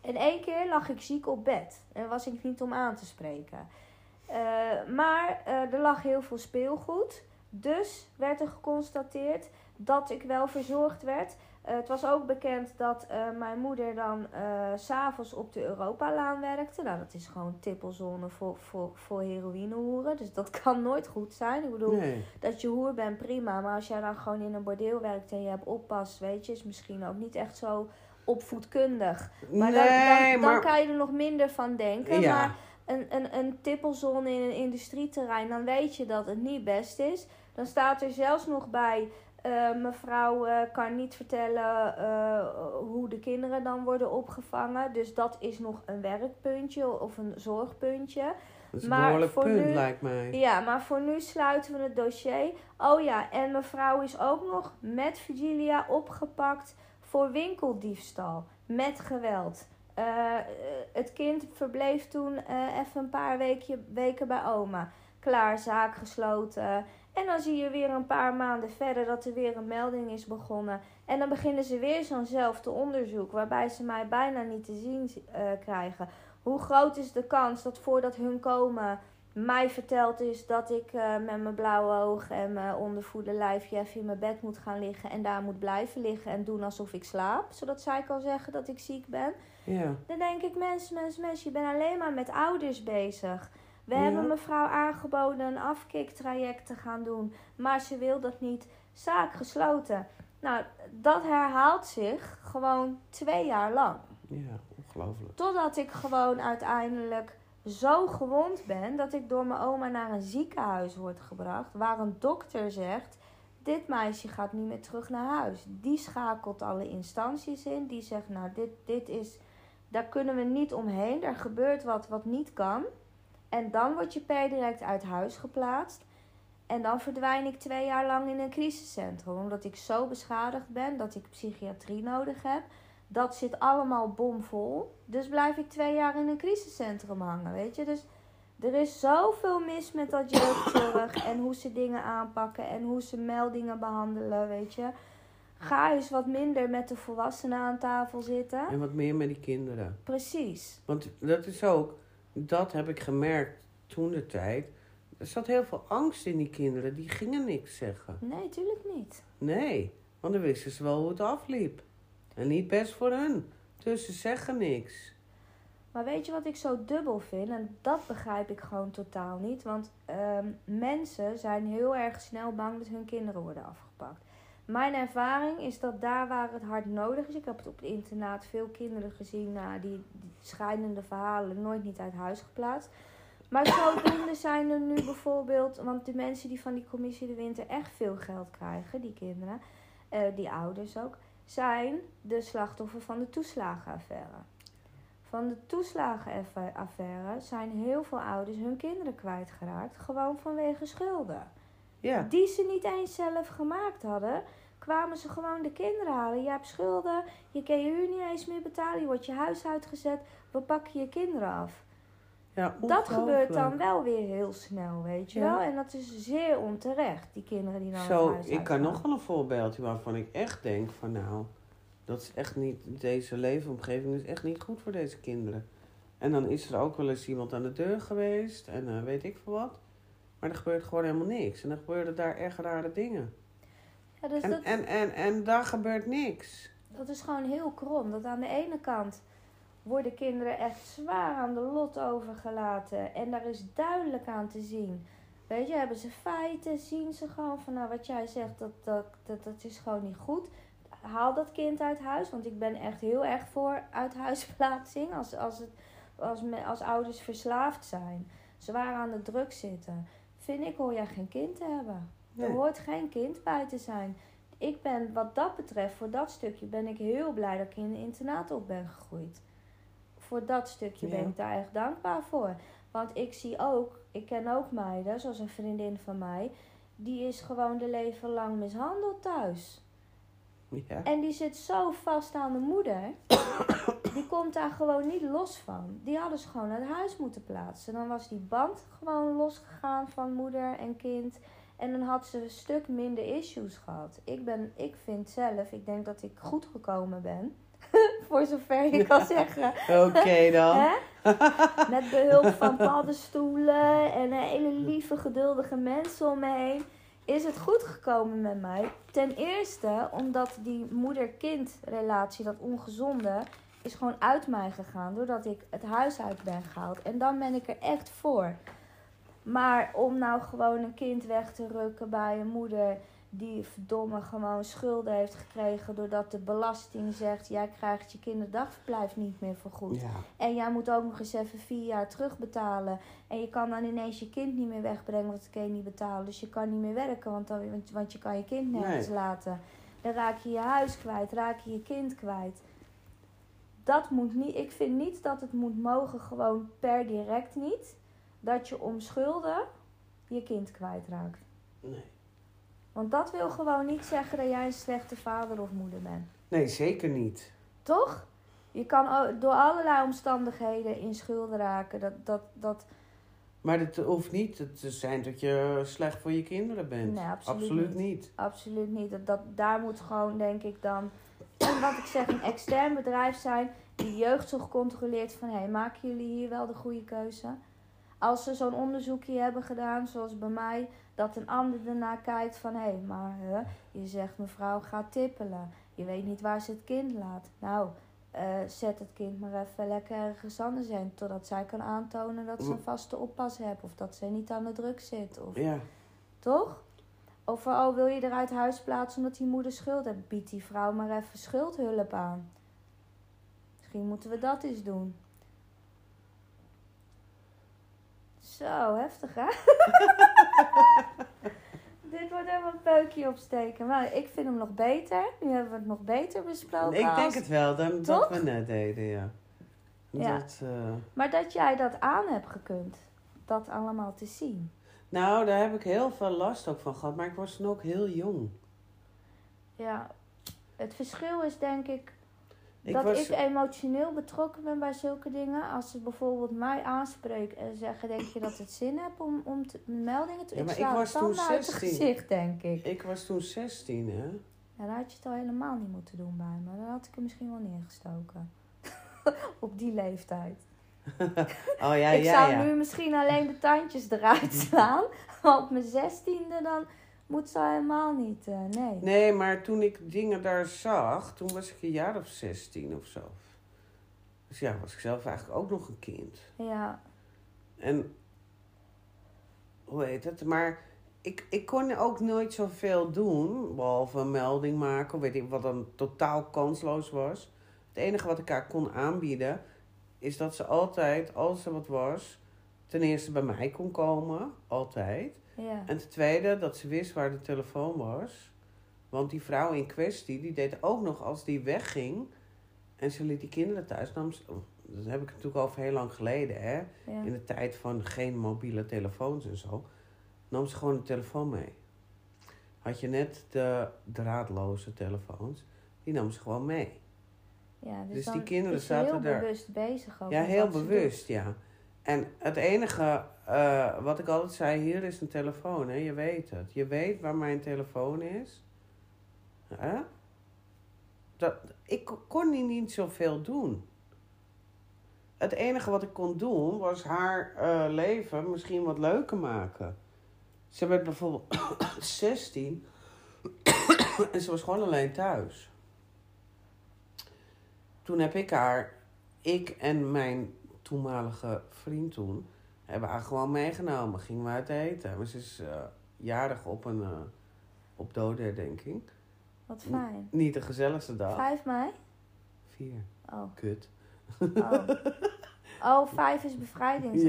En één keer lag ik ziek op bed. En was ik niet om aan te spreken. Eh, maar eh, er lag heel veel speelgoed. Dus werd er geconstateerd dat ik wel verzorgd werd. Eh, het was ook bekend dat mijn moeder dan s'avonds op de Europalaan werkte. Nou, dat is gewoon tippelzone voor, voor, voor heroïnehoeren. Dus dat kan nooit goed zijn. Ik bedoel, Nee. dat je hoer bent, prima. Maar als jij dan gewoon in een bordeel werkt en je hebt oppas, weet je, is misschien ook niet echt zo opvoedkundig. Maar dan, nee, dan, dan maar... kan je er nog minder van denken. Ja. Maar een, een, een tippelzone in een industrieterrein, dan weet je dat het niet best is. Dan staat er zelfs nog bij. eh, mevrouw eh, kan niet vertellen eh, hoe de kinderen dan worden opgevangen. Dus dat is nog een werkpuntje of een zorgpuntje. Dat is een maar voor punt, nu- lijkt mij. Ja, maar voor nu sluiten we het dossier. Oh ja, en mevrouw is ook nog met Virgilia opgepakt voor winkeldiefstal. Met geweld. Eh, eh, het kind verbleef toen eh, even een paar weekje, weken bij oma. Klaar, zaak gesloten. En dan zie je weer een paar maanden verder dat er weer een melding is begonnen. En dan beginnen ze weer zo'nzelfde onderzoek, waarbij ze mij bijna niet te zien krijgen. Hoe groot is de kans dat voordat hun komen mij verteld is dat ik met mijn blauwe oog en mijn ondervoede lijfje even in mijn bed moet gaan liggen en daar moet blijven liggen en doen alsof ik slaap, zodat zij kan zeggen dat ik ziek ben. Ja. Dan denk ik, mensen, mensen, mensen, je bent alleen maar met ouders bezig. We Ja. hebben mevrouw aangeboden een afkiktraject te gaan doen, maar ze wil dat niet. Zaak gesloten. Nou, dat herhaalt zich gewoon twee jaar lang. Ja, ongelooflijk. Totdat ik gewoon uiteindelijk zo gewond ben dat ik door mijn oma naar een ziekenhuis word gebracht. Waar een dokter zegt: Dit meisje gaat niet meer terug naar huis. Die schakelt alle instanties in. Die zegt: Nou, dit, dit is. Daar kunnen we niet omheen. Er gebeurt wat wat niet kan. En dan word je per direct uit huis geplaatst. En dan verdwijn ik twee jaar lang in een crisiscentrum. Omdat ik zo beschadigd ben dat ik psychiatrie nodig heb. Dat zit allemaal bomvol. Dus blijf ik twee jaar in een crisiscentrum hangen, weet je. Dus er is zoveel mis met dat jeugdzorg en hoe ze dingen aanpakken en hoe ze meldingen behandelen, weet je. Ga eens wat minder met de volwassenen aan tafel zitten. En wat meer met die kinderen. Precies. Want dat is ook, dat heb ik gemerkt toen de tijd. Er zat heel veel angst in die kinderen. Die gingen niks zeggen. Nee, tuurlijk niet. Nee, want dan wisten ze wel hoe het afliep. En niet best voor hun. Dus ze zeggen niks. Maar weet je wat ik zo dubbel vind? En dat begrijp ik gewoon totaal niet. Want ehm, mensen zijn heel erg snel bang dat hun kinderen worden afgepakt. Mijn ervaring is dat daar waar het hard nodig is. Ik heb het op het internaat veel kinderen gezien nou, die, die scheidende verhalen nooit niet uit huis geplaatst. Maar zodoende zijn er nu bijvoorbeeld, want de mensen die van die commissie de winter echt veel geld krijgen, die kinderen, eh, die ouders ook, zijn de slachtoffer van de toeslagenaffaire. Van de toeslagenaffaire zijn heel veel ouders hun kinderen kwijtgeraakt, gewoon vanwege schulden. Ja. Die ze niet eens zelf gemaakt hadden, kwamen ze gewoon de kinderen halen. Je hebt schulden, je kan je huur niet eens meer betalen, je wordt je huis uitgezet, we pakken je kinderen af. ja Dat gebeurt dan wel weer heel snel, weet je Ja. wel. En dat is zeer onterecht, die kinderen die dan Zo, huis ik kan nog wel een voorbeeldje waarvan ik echt denk van nou, dat is echt niet, deze leefomgeving is echt niet goed voor deze kinderen. En dan is er ook wel eens iemand aan de deur geweest en eh, weet ik veel wat. Maar er gebeurt gewoon helemaal niks. En dan gebeuren daar echt rare dingen. Ja, dus En, dat, en, en, en daar gebeurt niks. dat is gewoon heel krom. Dat aan de ene kant worden kinderen echt zwaar aan de lot overgelaten. En daar is duidelijk aan te zien. Weet je, hebben ze feiten, zien ze gewoon van nou wat jij zegt, dat, dat, dat, dat is gewoon niet goed. Haal dat kind uit huis, want ik ben echt heel erg voor uithuisplaatsing. Als, als, het, als, me, als ouders verslaafd zijn, zwaar aan de druk zitten. Vind ik hoor jij geen kind te hebben. Er hoort geen kind bij te zijn. Ik ben wat dat betreft, voor dat stukje ben ik heel blij dat ik in een internaat op ben gegroeid. Voor dat stukje ben ik daar echt dankbaar voor. Want ik zie ook, ik ken ook meiden, zoals een vriendin van mij, die is gewoon de leven lang mishandeld thuis. Ja. En die zit zo vast aan de moeder. Die komt daar gewoon niet los van. Die hadden ze gewoon uit huis moeten plaatsen. Dan was die band gewoon losgegaan van moeder en kind. En dan had ze een stuk minder issues gehad. Ik, ben, ik vind zelf, ik denk dat ik goed gekomen ben. Voor zover je kan zeggen. Oké dan. Hè? Met behulp van paddenstoelen en een hele lieve, geduldige mensen om me heen. Is het goed gekomen met mij? Ten eerste omdat die moeder-kind relatie, dat ongezonde, is gewoon uit mij gegaan. Doordat ik het huis uit ben gehaald. En dan ben ik er echt voor. Maar om nou gewoon een kind weg te rukken bij een moeder die verdomme gewoon schulden heeft gekregen doordat de belasting zegt: jij krijgt je kinderdagverblijf niet meer vergoed. Ja. En jij moet ook nog eens even vier jaar terugbetalen. En je kan dan ineens je kind niet meer wegbrengen, want dat kan je niet betalen. Dus je kan niet meer werken, want, dan, want, want je kan je kind nergens Nee. laten. Dan raak je je huis kwijt, raak je je kind kwijt. Dat moet niet, ik vind niet dat het moet mogen, gewoon per direct niet, dat je om schulden je kind kwijtraakt. Nee. Want dat wil gewoon niet zeggen dat jij een slechte vader of moeder bent. nee, zeker niet. Toch? Je kan door allerlei omstandigheden in schulden raken. Dat, dat, dat, Maar het hoeft niet te zijn dat je slecht voor je kinderen bent. Nee, absoluut absoluut niet. niet. absoluut niet. Dat, dat, daar moet gewoon, denk ik dan, en wat ik zeg, een extern bedrijf zijn die jeugdzorg controleert van, hé, hey, maken jullie hier wel de goede keuze? Als ze zo'n onderzoekje hebben gedaan, zoals bij mij, dat een ander ernaar kijkt van, hé, hey, maar hè, je zegt mevrouw gaat tippelen. Je weet niet waar ze het kind laat. Nou, eh, zet het kind maar even lekker ergens anders heen, totdat zij kan aantonen dat ze een vaste oppas heeft of dat ze niet aan de druk zit. Of Ja. toch? Of oh, wil je eruit huis plaatsen omdat die moeder schuld heeft? Bied die vrouw maar even schuldhulp aan. Misschien moeten we dat eens doen. Zo, heftig hè? Dit wordt helemaal een peukje opsteken. Maar ik vind hem nog beter. Nu hebben we het nog beter besproken. Ik denk het wel, Toch? dat we net deden, ja. Ja. Dat, eh, Maar dat jij dat aan hebt gekund. Dat allemaal te zien. nou, daar heb ik heel veel last ook van gehad, maar ik was toen ook heel jong. Ja, het verschil is denk ik Ik dat was, ik emotioneel betrokken ben bij zulke dingen. Als ze bijvoorbeeld mij aanspreken en zeggen: Denk je dat het zin hebt om, om te, meldingen te Ja, Ik maar ik was toen tanden uit het 16. gezicht, denk ik. ik was toen 16, hè? Ja, dan had je het al helemaal niet moeten doen bij me. Dan had ik er misschien wel neergestoken. Op die leeftijd. Oh ja, ik ja, zou ja. nu misschien alleen de tandjes eruit slaan. Maar op mijn zestiende dan moet ze helemaal niet. eh, nee. Nee, maar toen ik dingen daar zag, toen was ik een jaar of 16 of zo. Dus ja, was ik zelf eigenlijk ook nog een kind. Ja, En hoe heet het? Maar ik, ik kon ook nooit zoveel doen, behalve een melding maken, weet ik wat dan totaal kansloos was. Het enige wat ik haar kon aanbieden, is dat ze altijd, als er wat was, ten eerste bij mij kon komen, altijd. Ja. En ten tweede, dat ze wist waar de telefoon was. Want die vrouw in kwestie, die deed ook nog als die wegging en ze liet die kinderen thuis, nam ze, oh, dat heb ik natuurlijk over heel lang geleden, hè. Ja. In de tijd van geen mobiele telefoons en zo, nam ze gewoon de telefoon mee. Had je net de draadloze telefoons, die nam ze gewoon mee. Ja, dus, Dus die kinderen zaten heel daar. bewust bezig ook Ja, heel bewust, ja. En het enige eh, wat ik altijd zei, hier is een telefoon, hè? je weet het. Je weet waar mijn telefoon is. Hè? Dat, ik kon niet zoveel doen. Het enige wat ik kon doen, was haar eh, leven misschien wat leuker maken. Ze werd bijvoorbeeld 16 en ze was gewoon alleen thuis. Toen heb ik haar, ik en mijn toenmalige vriend toen, hebben haar gewoon meegenomen. Gingen we uit eten. Maar ze is jarig op een eh, op dodenherdenking. doet. Wat fijn. Niet de gezelligste dag. 5 mei? Vier. Oh. Kut. Oh. oh, 5 is bevrijdingsdag.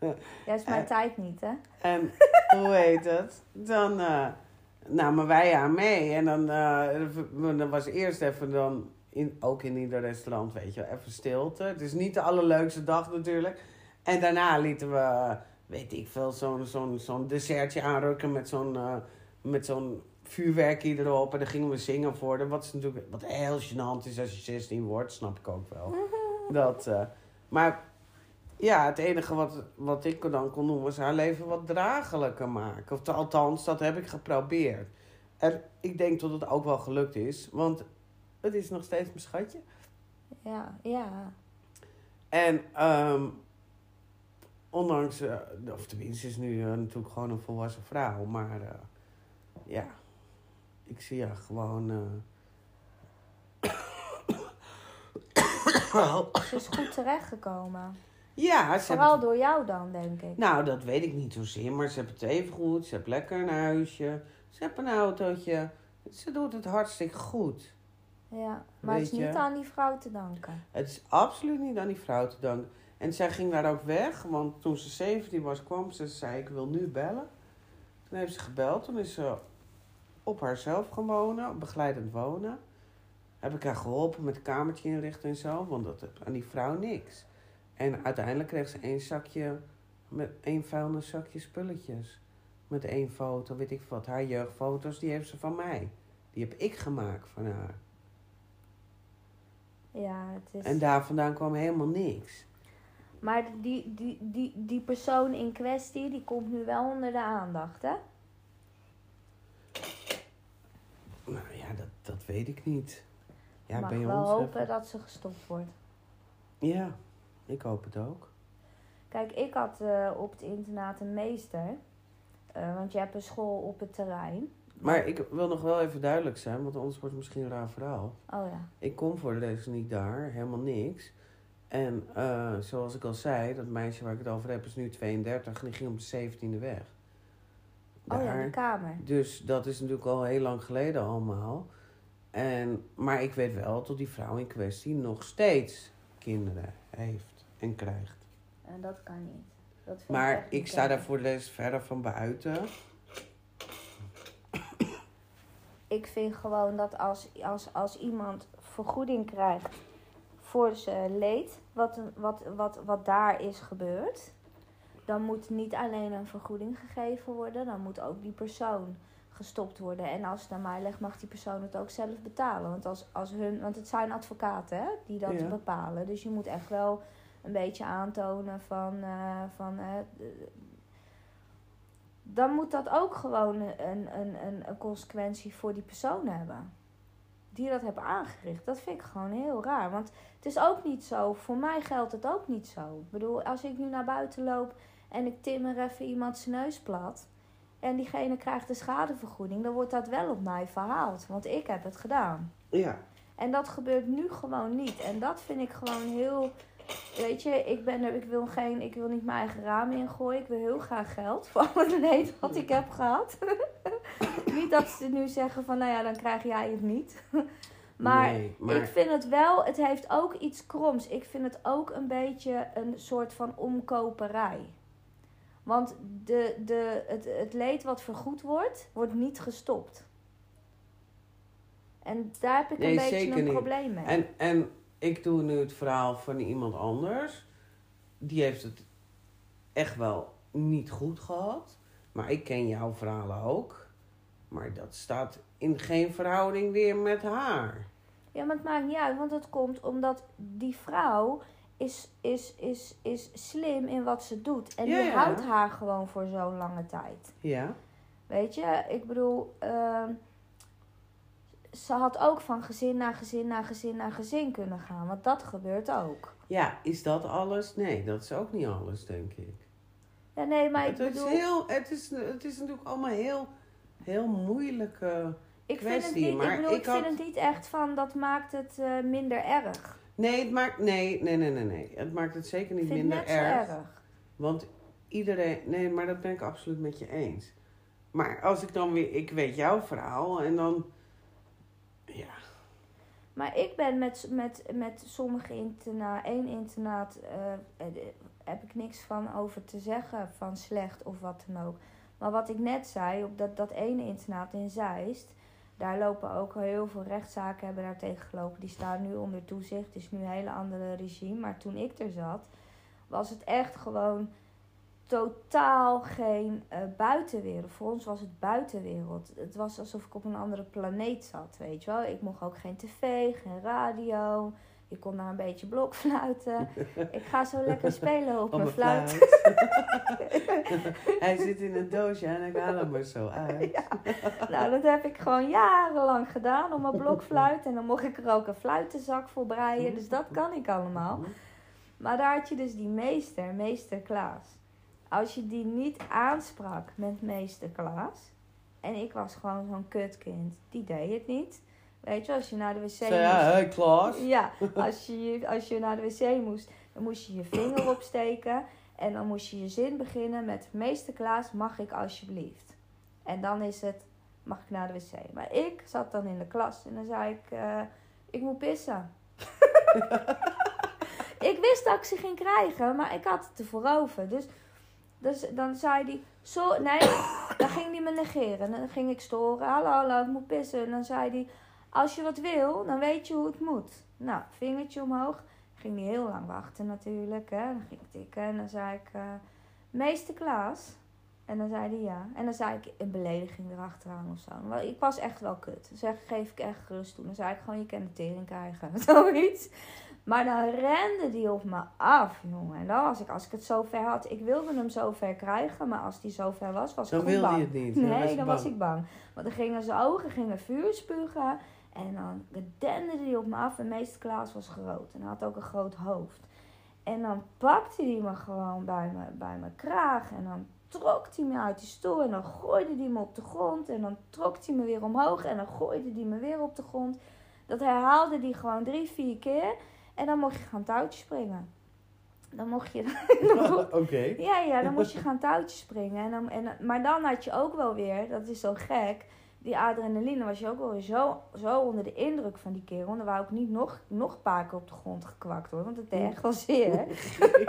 Ja. Ja, is mijn Eh. tijd niet, hè? En hoe heet het? Dan eh namen wij haar mee. En dan, dan was eerst even dan, in, ook in ieder restaurant, weet je, wel, even stilte. Het is niet de allerleukste dag natuurlijk. En daarna lieten we, weet ik veel, zo'n zo'n zo'n dessertje aanrukken met zo'n eh, met zo'n vuurwerkje erop. En dan gingen we zingen voor haar. Wat, is natuurlijk, wat heel gênant is als je 16 wordt, snap ik ook wel. Dat, eh, maar ja, het enige wat, wat ik dan kon doen was haar leven wat draaglijker maken. Of althans, dat heb ik geprobeerd. En ik denk dat het ook wel gelukt is, want het is nog steeds mijn schatje. Ja, ja. En ehm, ondanks, eh, of tenminste, is nu eh, natuurlijk gewoon een volwassen vrouw, maar eh, ja, ik zie haar gewoon. Ze is goed terechtgekomen. ja, ze Vooral heeft- door jou dan, denk ik. Nou, dat weet ik niet zozeer, maar ze heeft het even goed. Ze heeft lekker een huisje. Ze heeft een autootje. Ze doet het hartstikke goed. Ja, maar het is je. niet aan die vrouw te danken. Het is absoluut niet aan die vrouw te danken. En zij ging daar ook weg, want toen ze 17 was, kwam ze en zei: Ik wil nu bellen. Toen heeft ze gebeld, toen is ze op haarzelf gaan wonen, begeleidend wonen. Heb ik haar geholpen met kamertje inrichten en zo, want dat aan die vrouw niks. En uiteindelijk kreeg ze één zakje, met één vuilniszakje spulletjes. Met één foto, weet ik wat. Haar jeugdfoto's, die heeft ze van mij. Die heb ik gemaakt van haar. Ja, het is... En daar vandaan kwam helemaal niks. Maar die, die, die, die persoon in kwestie, die komt nu wel onder de aandacht, hè? Nou ja, dat, dat weet ik niet. Ja, mag bij wel ons hopen even- dat ze gestopt wordt. Ja, ik hoop het ook. Kijk, ik had eh, op het internaat een meester. eh, want je hebt een school op het terrein. Maar ik wil nog wel even duidelijk zijn, want anders wordt het misschien een raar verhaal. Oh ja. Ik kom voor de rest niet daar, helemaal niks. En eh, zoals ik al zei, dat meisje waar ik het over heb is nu 32 en die ging op de 17e weg. Oh ja, Daar. de kamer. Dus dat is natuurlijk al heel lang geleden allemaal. En, maar ik weet wel dat die vrouw in kwestie nog steeds kinderen heeft en krijgt. En dat kan niet. Dat vind Maar ik sta daar voor de rest verder van buiten. Ik vind gewoon dat als, als, als iemand vergoeding krijgt voor zijn leed, wat, wat, wat, wat daar is gebeurd, dan moet niet alleen een vergoeding gegeven worden, dan moet ook die persoon gestopt worden. En als het naar mij ligt, mag die persoon het ook zelf betalen. Want, als, als hun, want het zijn advocaten hè, die dat Ja. bepalen. Dus je moet echt wel een beetje aantonen van. eh, van dan moet dat ook gewoon een, een, een, een consequentie voor die persoon hebben. Die dat hebben aangericht. Dat vind ik gewoon heel raar. Want het is ook niet zo, voor mij geldt het ook niet zo. Ik bedoel, als ik nu naar buiten loop en ik timmer even iemand zijn neus plat. En diegene krijgt een schadevergoeding, dan wordt dat wel op mij verhaald. Want ik heb het gedaan. Ja. En dat gebeurt nu gewoon niet. En dat vind ik gewoon heel weet je, ik, ben er, ik, wil geen, ik wil niet mijn eigen raam ingooien. Ik wil heel graag geld voor al het leed wat ik heb gehad. niet dat ze nu zeggen van, nou ja, dan krijg jij het niet. maar, Nee, maar ik vind het wel, het heeft ook iets kroms. Ik vind het ook een beetje een soort van omkoperij. Want de, de, het, het leed wat vergoed wordt, wordt niet gestopt. En daar heb ik Nee, een beetje een niet. probleem mee. En, en ik doe nu het verhaal van iemand anders. Die heeft het echt wel niet goed gehad. Maar ik ken jouw verhalen ook. Maar dat staat in geen verhouding weer met haar. Ja, maar het maakt niet uit, want het komt omdat die vrouw is, is, is, is slim in wat ze doet. En Ja, die ja. houdt haar gewoon voor zo'n lange tijd. Ja? Weet je, ik bedoel, ehm, ze had ook van gezin naar gezin naar gezin naar gezin kunnen gaan, want dat gebeurt ook. Ja, is dat alles? Nee, dat is ook niet alles, denk ik. Ja, nee, maar ik het, bedoel, is heel, het, is, het is natuurlijk allemaal heel, heel moeilijk. eh. ik vind het kwestie, niet, maar ik bedoel, ik ik vind had- het niet echt van, dat maakt het eh, minder erg. Nee, het maakt, nee, nee, nee, nee, nee. Het maakt het zeker niet vind minder erg. erg. Want iedereen, nee, maar dat ben ik absoluut met je eens. Maar als ik dan weer, ik weet jouw verhaal en dan, ja, Maar ik ben met, met, met sommige internaat, één internaat, eh, heb ik niks van over te zeggen, van slecht of wat dan ook. Maar wat ik net zei, op dat, dat ene internaat in Zeist, daar lopen ook heel veel rechtszaken hebben daar tegen gelopen. Die staan nu onder toezicht, het is nu een hele andere regime. Maar toen ik er zat, was het echt gewoon totaal geen eh, buitenwereld. Voor ons was het buitenwereld. Het was alsof ik op een andere planeet zat, weet je wel. Ik mocht ook geen tv, geen radio. Je kon daar een beetje blokfluiten. ik ga zo lekker spelen op, op mijn fluit. fluit. Hij zit in een doosje en ik haal hem er zo uit. Ja. Nou, dat heb ik gewoon jarenlang gedaan op mijn blokfluit. En dan mocht ik er ook een fluitenzak voor breien. Dus dat kan ik allemaal. Maar daar had je dus die meester, meester Klaas. Als je die niet aansprak met meester Klaas. En ik was gewoon zo'n kutkind. Die deed het niet. Weet je, als je naar de wc Zo, ja, moest. hey Klaas. Ja, als je, als je naar de wc moest, dan moest je je vinger opsteken. En dan moest je je zin beginnen met... Meester Klaas, mag ik alsjeblieft? En dan is het, mag ik naar de wc? Maar ik zat dan in de klas en dan zei ik... eh, ik moet pissen. ik wist dat ik ze ging krijgen, maar ik had het ervoor over. Dus, dus dan zei hij... Zo, nee, dan ging hij me negeren. En dan ging ik storen. Hallo, hallo, ik moet pissen. En dan zei hij... Als je wat wil, dan weet je hoe het moet. Nou, vingertje omhoog. Ging hij heel lang wachten natuurlijk. Hè. Dan ging ik tikken en dan zei ik... eh, Meester Klaas. En dan zei hij ja. En dan zei ik een belediging erachteraan of zo. Ik was echt wel kut. Dan zeg, geef ik echt gerust toe. Dan zei ik gewoon, je kan de tering krijgen. Zoiets. Maar dan rende die op me af, jongen. En dan was ik, als ik het zo ver had... Ik wilde hem zo ver krijgen. Maar als die zo ver was, was Dan ik gewoon wilde bang. je het niet. Dan Nee, dan bang. was ik bang. Want dan gingen zijn ogen gingen vuur spugen. En dan dende hij op me af. En meester Klaas was groot. En hij had ook een groot hoofd. En dan pakte hij me gewoon bij, me, bij mijn kraag. En dan trok hij me uit die stoel. En dan gooide hij me op de grond. En dan trok hij me weer omhoog. En dan gooide hij me weer op de grond. Dat herhaalde hij gewoon drie, vier keer. En dan mocht je gaan touwtje springen. Dan mocht je... Oké. Ja, ja, dan moest je gaan touwtjes springen. En dan, en, maar dan had je ook wel weer, dat is zo gek, die adrenaline was je ook wel zo, zo onder de indruk van die kerel. Dan wou ik niet nog, nog een paar keer op de grond gekwakt worden, want het deed echt wel zeer.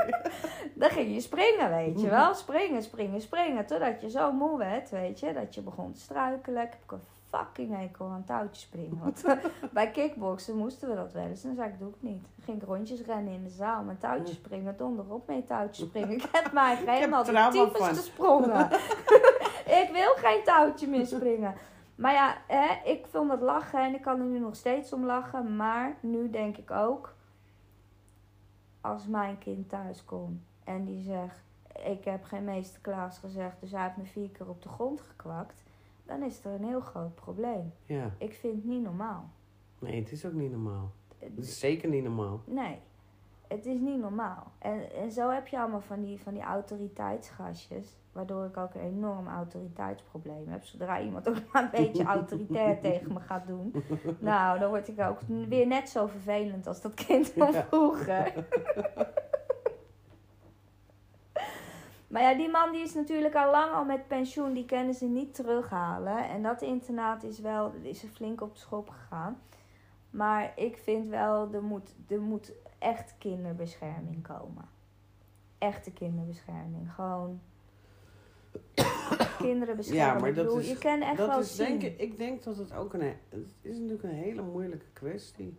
dan ging je springen, weet je wel. Springen, springen, springen. Totdat je zo moe werd, weet je, dat je begon te struikelen. Ik heb een fucking hekel aan touwtjes springen. Want bij kickboksen moesten we dat wel eens. En dan zei ik, doe ik niet. Dan ging ik rondjes rennen in de zaal. Met touwtjes springen, donderop mee touwtjes springen. Ik heb mij helemaal de tyfus gesprongen. ik wil geen touwtje meer springen. Maar ja, hè, ik vond het lachen en ik kan er nu nog steeds om lachen. Maar nu denk ik ook, als mijn kind thuis komt en die zegt, ik heb geen meester Klaas gezegd, dus hij heeft me vier keer op de grond gekwakt. Dan is er een heel groot probleem. Ja, Ik vind het niet normaal. nee, het is ook niet normaal. Het is zeker niet normaal. Nee. Het is niet normaal. En, en zo heb je allemaal van die, van die autoriteitsgastjes. Waardoor ik ook een enorm autoriteitsprobleem heb. Zodra iemand ook maar een beetje autoritair tegen me gaat doen. Nou, dan word ik ook weer net zo vervelend als dat kind van Ja. vroeger. Maar ja, die man die is natuurlijk al lang al met pensioen. Die kunnen ze niet terughalen. En dat internaat is wel, is er flink op de schop gegaan. Maar ik vind wel, er moet, er moet echt kinderbescherming komen. Echte kinderbescherming. Gewoon kinderen beschermen. Ja, maar dat bedoel, is- je kan echt dat wel is zien. denk ik, ik denk dat het ook een, het is natuurlijk een hele moeilijke kwestie.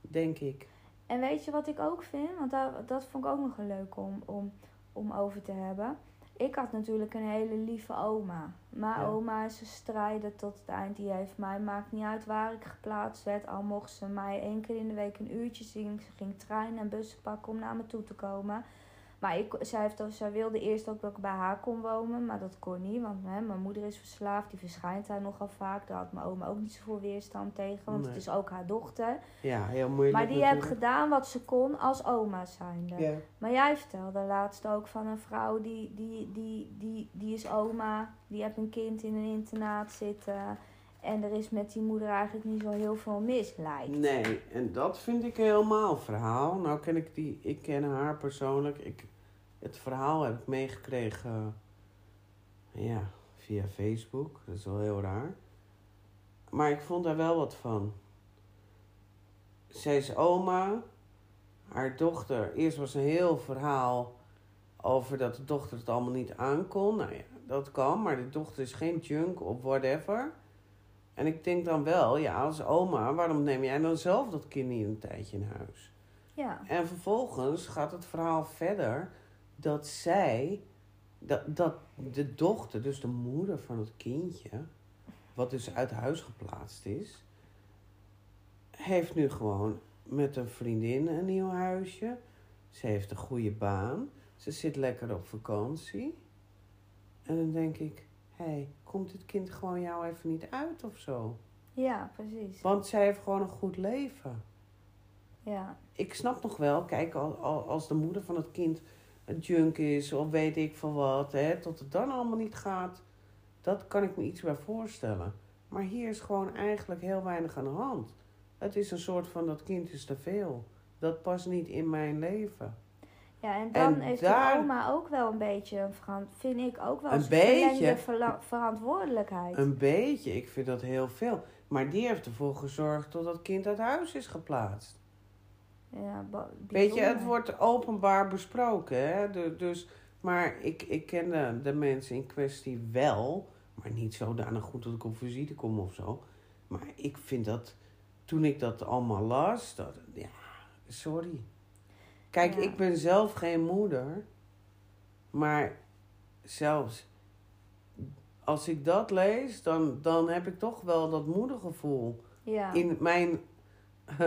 Denk ik. En weet je wat ik ook vind? Want dat, dat vond ik ook nog een leuk om, om, om over te hebben. Ik had natuurlijk een hele lieve oma. Mijn Ja. oma is een strijder tot het eind. Die heeft mij, maakt niet uit waar ik geplaatst werd. Al mocht ze mij één keer in de week een uurtje zien. Ze ging treinen en bussen pakken om naar me toe te komen. Maar ik, zij, heeft, zij wilde eerst ook dat ik bij haar kon wonen. Maar dat kon niet. Want hè, mijn moeder is verslaafd. Die verschijnt daar nogal vaak. Daar had mijn oma ook niet zoveel weerstand tegen. Want Nee. het is ook haar dochter. Ja, heel moeilijk. Maar die heeft gedaan wat ze kon als oma zijnde. Ja. Maar jij vertelde laatst ook van een vrouw die, die, die, die, die is oma. Die heeft een kind in een internaat zitten. En er is met die moeder eigenlijk niet zo heel veel mis. Nee, en dat vind ik helemaal verhaal. Nou ken ik die, ik ken haar persoonlijk. Ik, het verhaal heb ik meegekregen, ja, via Facebook. Dat is wel heel raar. Maar ik vond daar wel wat van. Zij is oma. Haar dochter, eerst was een heel verhaal over dat de dochter het allemaal niet aankon. Nou ja, dat kan, maar de dochter is geen junk of whatever. En ik denk dan wel, ja, als oma, waarom neem jij dan zelf dat kind niet een tijdje in huis? Ja, En vervolgens gaat het verhaal verder dat zij, dat, dat de dochter, dus de moeder van het kindje, wat dus uit huis geplaatst is, heeft nu gewoon met een vriendin een nieuw huisje. Ze heeft een goede baan. Ze zit lekker op vakantie. En dan denk ik, hé, hey, komt dit kind gewoon jou even niet uit of zo? ja, precies. Want zij heeft gewoon een goed leven. Ja, Ik snap nog wel, kijk, al- al- als de moeder van het kind een junk is of weet ik van wat, hè, tot het dan allemaal niet gaat, dat kan ik me iets bij voorstellen. Maar hier is gewoon eigenlijk heel weinig aan de hand. Het is een soort van dat kind is te veel. Dat past niet in mijn leven. Ja en dan En heeft daar- de oma ook wel een beetje, een vind ik ook wel Een beetje. verla- verantwoordelijkheid. Een beetje, ik vind dat heel veel. Maar die heeft ervoor gezorgd dat dat kind uit huis is geplaatst. ja, ba- Weet je, het wordt openbaar besproken. Hè? Du- dus, maar ik, ik ken de, de mensen in kwestie wel. Maar niet zodanig goed dat ik op visite kom of zo. Maar ik vind dat, toen ik dat allemaal las, dat, ja, sorry. Kijk, Ja. ik ben zelf geen moeder. Maar zelfs als ik dat lees, dan, dan heb ik toch wel dat moedergevoel. Ja. In mijn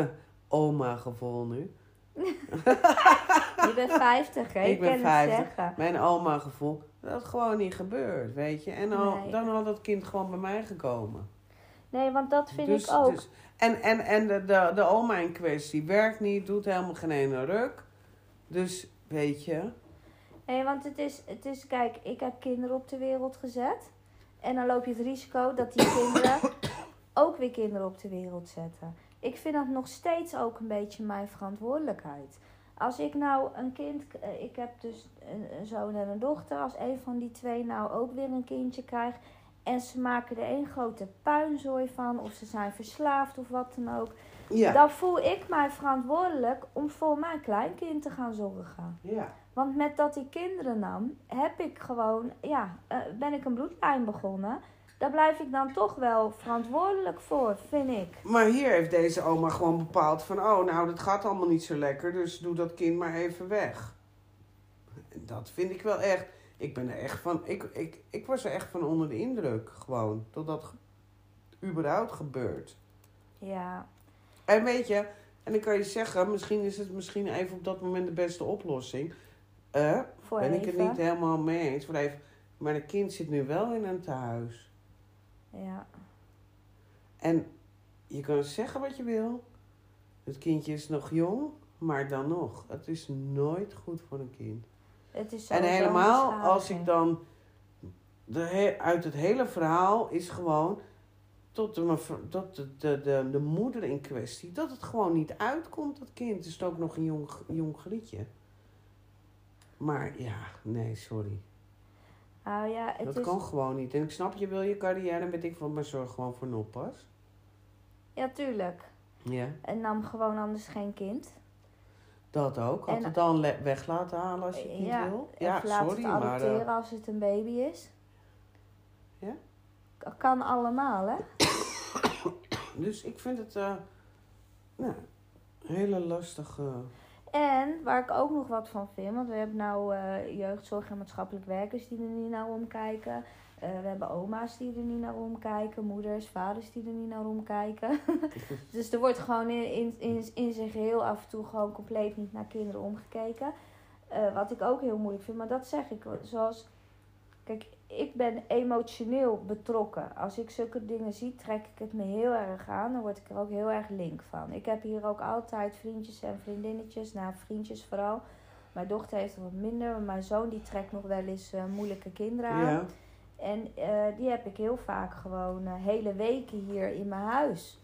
oma-gevoel nu. Je bent 50, hè? Ik Ik ben kan 50. het zeggen. Mijn oma-gevoel. Dat had gewoon niet gebeurd, weet je. En al, Nee. dan had dat kind gewoon bij mij gekomen. Nee, want dat vind Dus- ik ook. dus- en en, en de, de, de oma in kwestie werkt niet, doet helemaal geen ene ruk. Dus, weet je. Nee, want het is, het is, kijk, ik heb kinderen op de wereld gezet. En dan loop je het risico dat die kinderen ook weer kinderen op de wereld zetten. Ik vind dat nog steeds ook een beetje mijn verantwoordelijkheid. Als ik nou een kind, eh, ik heb dus een, een zoon en een dochter. Als een van die twee nou ook weer een kindje krijgt. En ze maken er één grote puinzooi van. Of ze zijn verslaafd of wat dan ook. Ja. Dan voel ik mij verantwoordelijk om voor mijn kleinkind te gaan zorgen. ja. Want met dat ik kinderen nam, heb ik gewoon, ja, eh, ben ik een bloedlijn begonnen. Daar blijf ik dan toch wel verantwoordelijk voor, vind ik. Maar hier heeft deze oma gewoon bepaald van... Oh, nou, dat gaat allemaal niet zo lekker, dus doe dat kind maar even weg. En Dat vind ik wel echt... Ik ben er echt van... Ik, ik, ik was er echt van onder de indruk, gewoon. Dat dat überhaupt gebeurt. Ja, En weet je, en ik kan je zeggen, misschien is het misschien even op dat moment de beste oplossing. Eh, voor ben even. ik het niet helemaal mee eens. Voor even, maar een kind zit nu wel in een tehuis. Ja, En je kan zeggen wat je wil. Het kindje is nog jong. Maar dan nog, het is nooit goed voor een kind. Het is En helemaal als ik dan. De he- uit het hele verhaal is gewoon. Tot, de, tot de, de, de, de moeder in kwestie. Dat het gewoon niet uitkomt, dat kind. Het is ook nog een jong, jong grietje. Maar ja, nee, sorry. Nou ja, het dat is... kan gewoon niet. En ik snap, je wil je carrière, weet ik van, maar zorg gewoon voor een oppas. Ja, tuurlijk. Ja, En nam gewoon anders geen kind. dat ook. Had En- het dan weg laten halen als je het niet ja, wil. Of Ja, laat sorry, het maar... adopteren eh, als het een baby is. Ja? Kan allemaal, hè? dus ik vind het... eh nou, een hele lastige... En waar ik ook nog wat van vind, want we hebben nou eh, jeugdzorg en maatschappelijk werkers die er niet naar omkijken. Eh, we hebben oma's die er niet naar omkijken, moeders, vaders die er niet naar omkijken. dus er wordt gewoon in, in, in, in zijn geheel af en toe gewoon compleet niet naar kinderen omgekeken. Wat ik ook heel moeilijk vind, maar dat zeg ik. Zoals, kijk, ik ben emotioneel betrokken. Als ik zulke dingen zie, trek ik het me heel erg aan. Dan word ik er ook heel erg link van. Ik heb hier ook altijd vriendjes en vriendinnetjes. Nou, vriendjes vooral. Mijn dochter heeft er wat minder. Maar mijn zoon die trekt nog wel eens eh, moeilijke kinderen aan. Ja, En eh, die heb ik heel vaak gewoon eh, hele weken hier in mijn huis.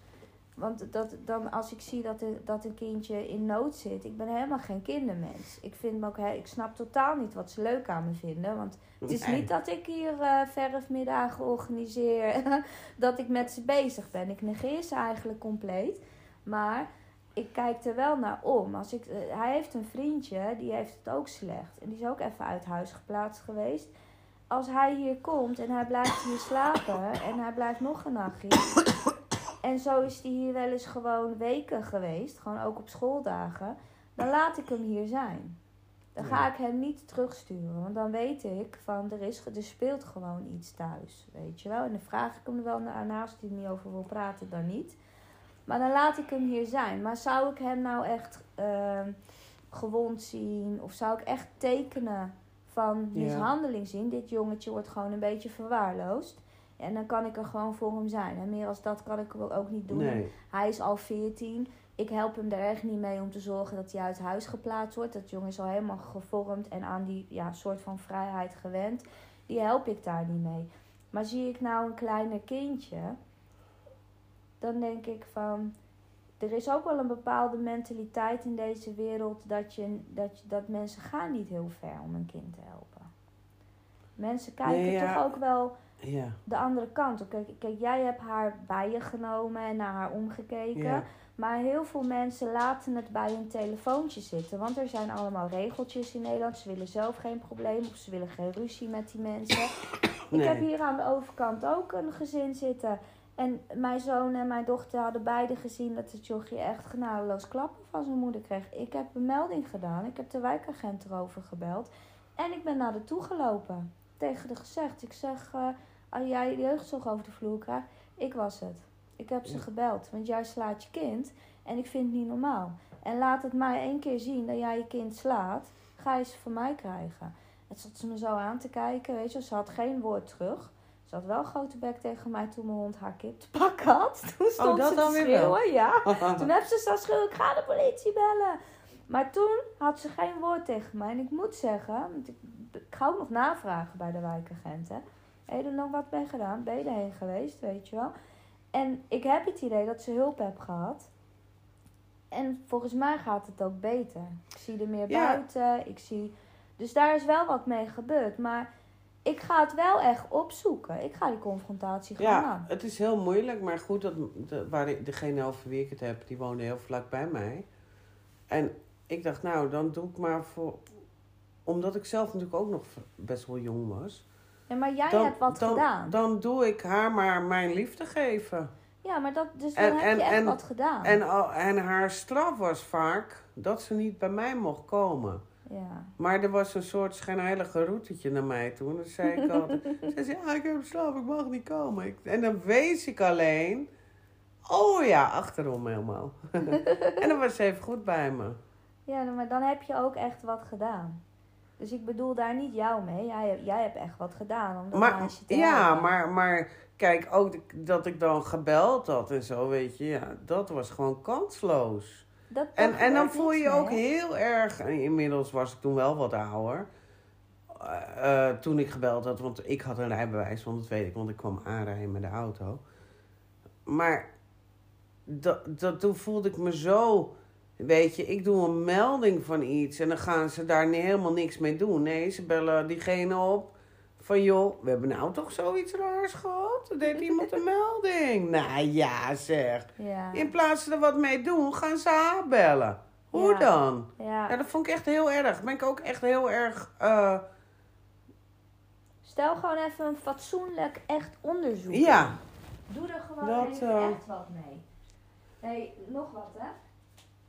Want dat, dan als ik zie dat, dat een kindje in nood zit, ik ben helemaal geen kindermens. Ik, vind me ook, ik snap totaal niet wat ze leuk aan me vinden. Want het is niet dat ik hier eh verfmiddagen organiseer, dat ik met ze bezig ben. Ik negeer ze eigenlijk compleet. Maar ik kijk er wel naar om. Als ik, eh, hij heeft een vriendje, die heeft het ook slecht. En die is ook even uit huis geplaatst geweest als hij hier komt en hij blijft hier slapen en hij blijft nog een nachtje. En zo is hij hier wel eens gewoon weken geweest, gewoon ook op schooldagen. Dan laat ik hem hier zijn. Dan ga Ja. ik hem niet terugsturen, want dan weet ik van er, is, er speelt gewoon iets thuis, weet je wel. En dan vraag ik hem er wel naar, naast als hij er niet over wil praten, dan niet. Maar dan laat ik hem hier zijn. Maar zou ik hem nou echt ehm, gewond zien of zou ik echt tekenen van mishandeling zien. Dit jongetje wordt gewoon een beetje verwaarloosd. En dan kan ik er gewoon voor hem zijn. En meer als dat kan ik ook niet doen. nee. Hij is al 14. Ik help hem er echt niet mee om te zorgen dat hij uit huis geplaatst wordt. Dat jongen is al helemaal gevormd en aan die ja, soort van vrijheid gewend. Die help ik daar niet mee. Maar zie ik nou een kleiner kindje, dan denk ik van. Er is ook wel een bepaalde mentaliteit in deze wereld dat, je, dat, je, dat mensen gaan niet heel ver om een kind te helpen. Mensen kijken Nee, ja. toch ook wel Ja, de andere kant op. Kijk, kijk, jij hebt haar bij je genomen en naar haar omgekeken. ja. Maar heel veel mensen laten het bij een telefoontje zitten. Want er zijn allemaal regeltjes in Nederland. Ze willen zelf geen probleem of ze willen geen ruzie met die mensen. Ik heb hier aan de overkant ook een gezin zitten. En mijn zoon en mijn dochter hadden beide gezien dat het jochie echt genadeloos klappen van zijn moeder kreeg. Ik heb een melding gedaan. Ik heb de wijkagent erover gebeld. En ik ben naar de toe gelopen. Tegen de gezegd. Ik zeg, eh, als jij jeugdzorg over de vloer krijgt, ik was het. Ik heb ze gebeld. Want jij slaat je kind. En ik vind het niet normaal. En laat het mij één keer zien dat jij je kind slaat. Ga je ze van mij krijgen. Het zat ze me zo aan te kijken, weet je. Ze had geen woord terug. Ze had wel een grote bek tegen mij toen mijn hond haar kip te pakken had. Toen stond Oh, dat ze dan te weer wel. schreeuwen, ja. Toen heb ze staan schreeuwen, ik ga de politie bellen. Maar toen had ze geen woord tegen mij. En ik moet zeggen, want ik, ik ga ook nog navragen bij de wijkagent. Hè. Heb je er nog wat mee gedaan? Ben je erheen geweest, weet je wel? En ik heb het idee dat ze hulp heeft gehad. En volgens mij gaat het ook beter. Ik zie er meer Ja. buiten. Ik zie... Dus daar is wel wat mee gebeurd. Maar ik ga het wel echt opzoeken. Ik ga die confrontatie gewoon Ja, aan. het is heel moeilijk, maar goed, dat, de, waar ik, degene over wie ik het heb, die woonde heel vlak bij mij. En ik dacht, nou, dan doe ik maar voor. Omdat ik zelf natuurlijk ook nog best wel jong was. Ja, maar jij dan, hebt wat dan, gedaan. Dan doe ik haar maar mijn liefde geven. Ja, maar dat, dus dan En- heb en- je echt en- wat gedaan. En, en haar straf was vaak dat ze niet bij mij mocht komen. ja. Maar er was een soort schijnheilige routetje naar mij toe. En dan zei ik altijd, ze zei, ja, ik heb straf, ik mag niet komen. Ik- en dan wees ik alleen, oh ja, achterom helemaal. en dan was ze even goed bij me. ja, maar dan heb je ook echt wat gedaan. Dus ik bedoel daar niet jou mee. Jij, hebt- jij hebt echt wat gedaan om dat Maar, meisje te ja, helpen. maar, maar kijk, ook dat ik dan gebeld had en zo, weet je, ja, dat was gewoon kansloos. Dat, En, en dan voel je je ook heel erg. en Inmiddels was ik toen wel wat ouder. Eh, eh, toen ik gebeld had, want ik had een rijbewijs, want dat weet ik, want ik kwam aanrijden met de auto. Maar dat, dat, toen voelde ik me zo. Weet je, ik doe een melding van iets en dan gaan ze daar helemaal niks mee doen. Nee, ze bellen diegene op van joh, we hebben nou toch zoiets raars gehad? Er deed iemand een melding. Nou ja, zeg. Ja. In plaats van er wat mee doen, gaan ze haar bellen. Hoe Ja. dan? ja. Ja, dat vond ik echt heel erg. Ben ik ook echt heel erg. eh, Stel gewoon even een fatsoenlijk echt onderzoek. ja, Doe er gewoon Dat, even eh, echt wat mee. Nee, nog wat hè?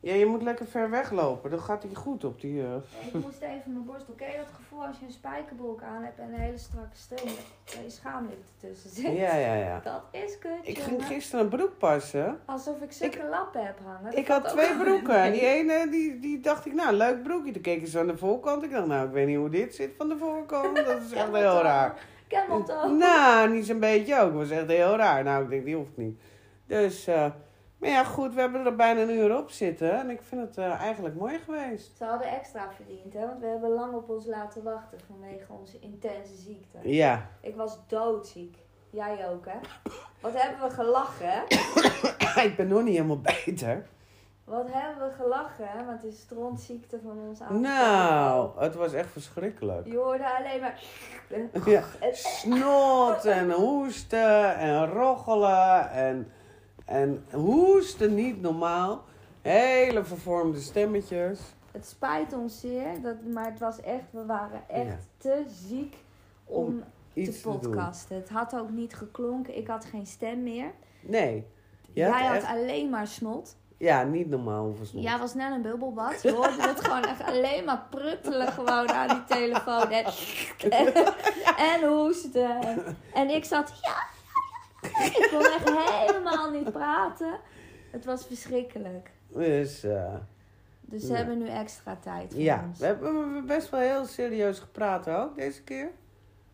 Ja, je moet lekker ver weglopen. Dan gaat hij goed op die. eh, Ik moest even mijn borstel. Ken je dat gevoel als je een spijkerbroek aan hebt en een hele strakke string? Dat je schaamlip ertussen zit. Ja, ja, ja. Dat is kut, Ik jongen. ging gisteren een broek passen. Alsof ik zulke lappen heb hangen. Dat Ik had twee broeken. En die ene, die, die dacht ik, nou, leuk broekje. Toen keek ze aan de voorkant. Ik dacht, nou, ik weet niet hoe dit zit van de voorkant. Dat is echt heel raar. Camel toe. Nou, niet zo'n beetje ook. Het was echt heel raar. Nou, ik denk, die hoeft niet. Dus, eh, maar ja, goed, we hebben er bijna een uur op zitten. En ik vind het eh, eigenlijk mooi geweest. Ze hadden extra verdiend, hè? Want we hebben lang op ons laten wachten vanwege onze intense ziekte. Ja, Ik was doodziek. Jij ook, hè? Wat hebben we gelachen, hè? ik ben nog niet helemaal beter. Wat hebben we gelachen, hè? Want het is strontziekte van ons oude Nou, het was echt verschrikkelijk. Je hoorde alleen maar... Ja, snot en hoesten en roggelen en, en hoesten niet normaal. Hele vervormde stemmetjes. Het spijt ons zeer, dat, maar het was echt... We waren echt Ja. te ziek om, Om Iets te podcasten. Het had ook niet geklonken. Ik had geen stem meer. Nee. Jij had alleen maar snot. Ja, niet normaal hoeveel snot. Jij was net een bubbelbad. Je hoorde het gewoon echt alleen maar pruttelen gewoon aan die telefoon. En, en, en hoesten. En, ik zat, ja. Ik kon echt helemaal niet praten. Het was verschrikkelijk. Dus eh, Dus ze Ja. hebben nu extra tijd voor ja, ons. we hebben we hebben best wel heel serieus gepraat ook deze keer.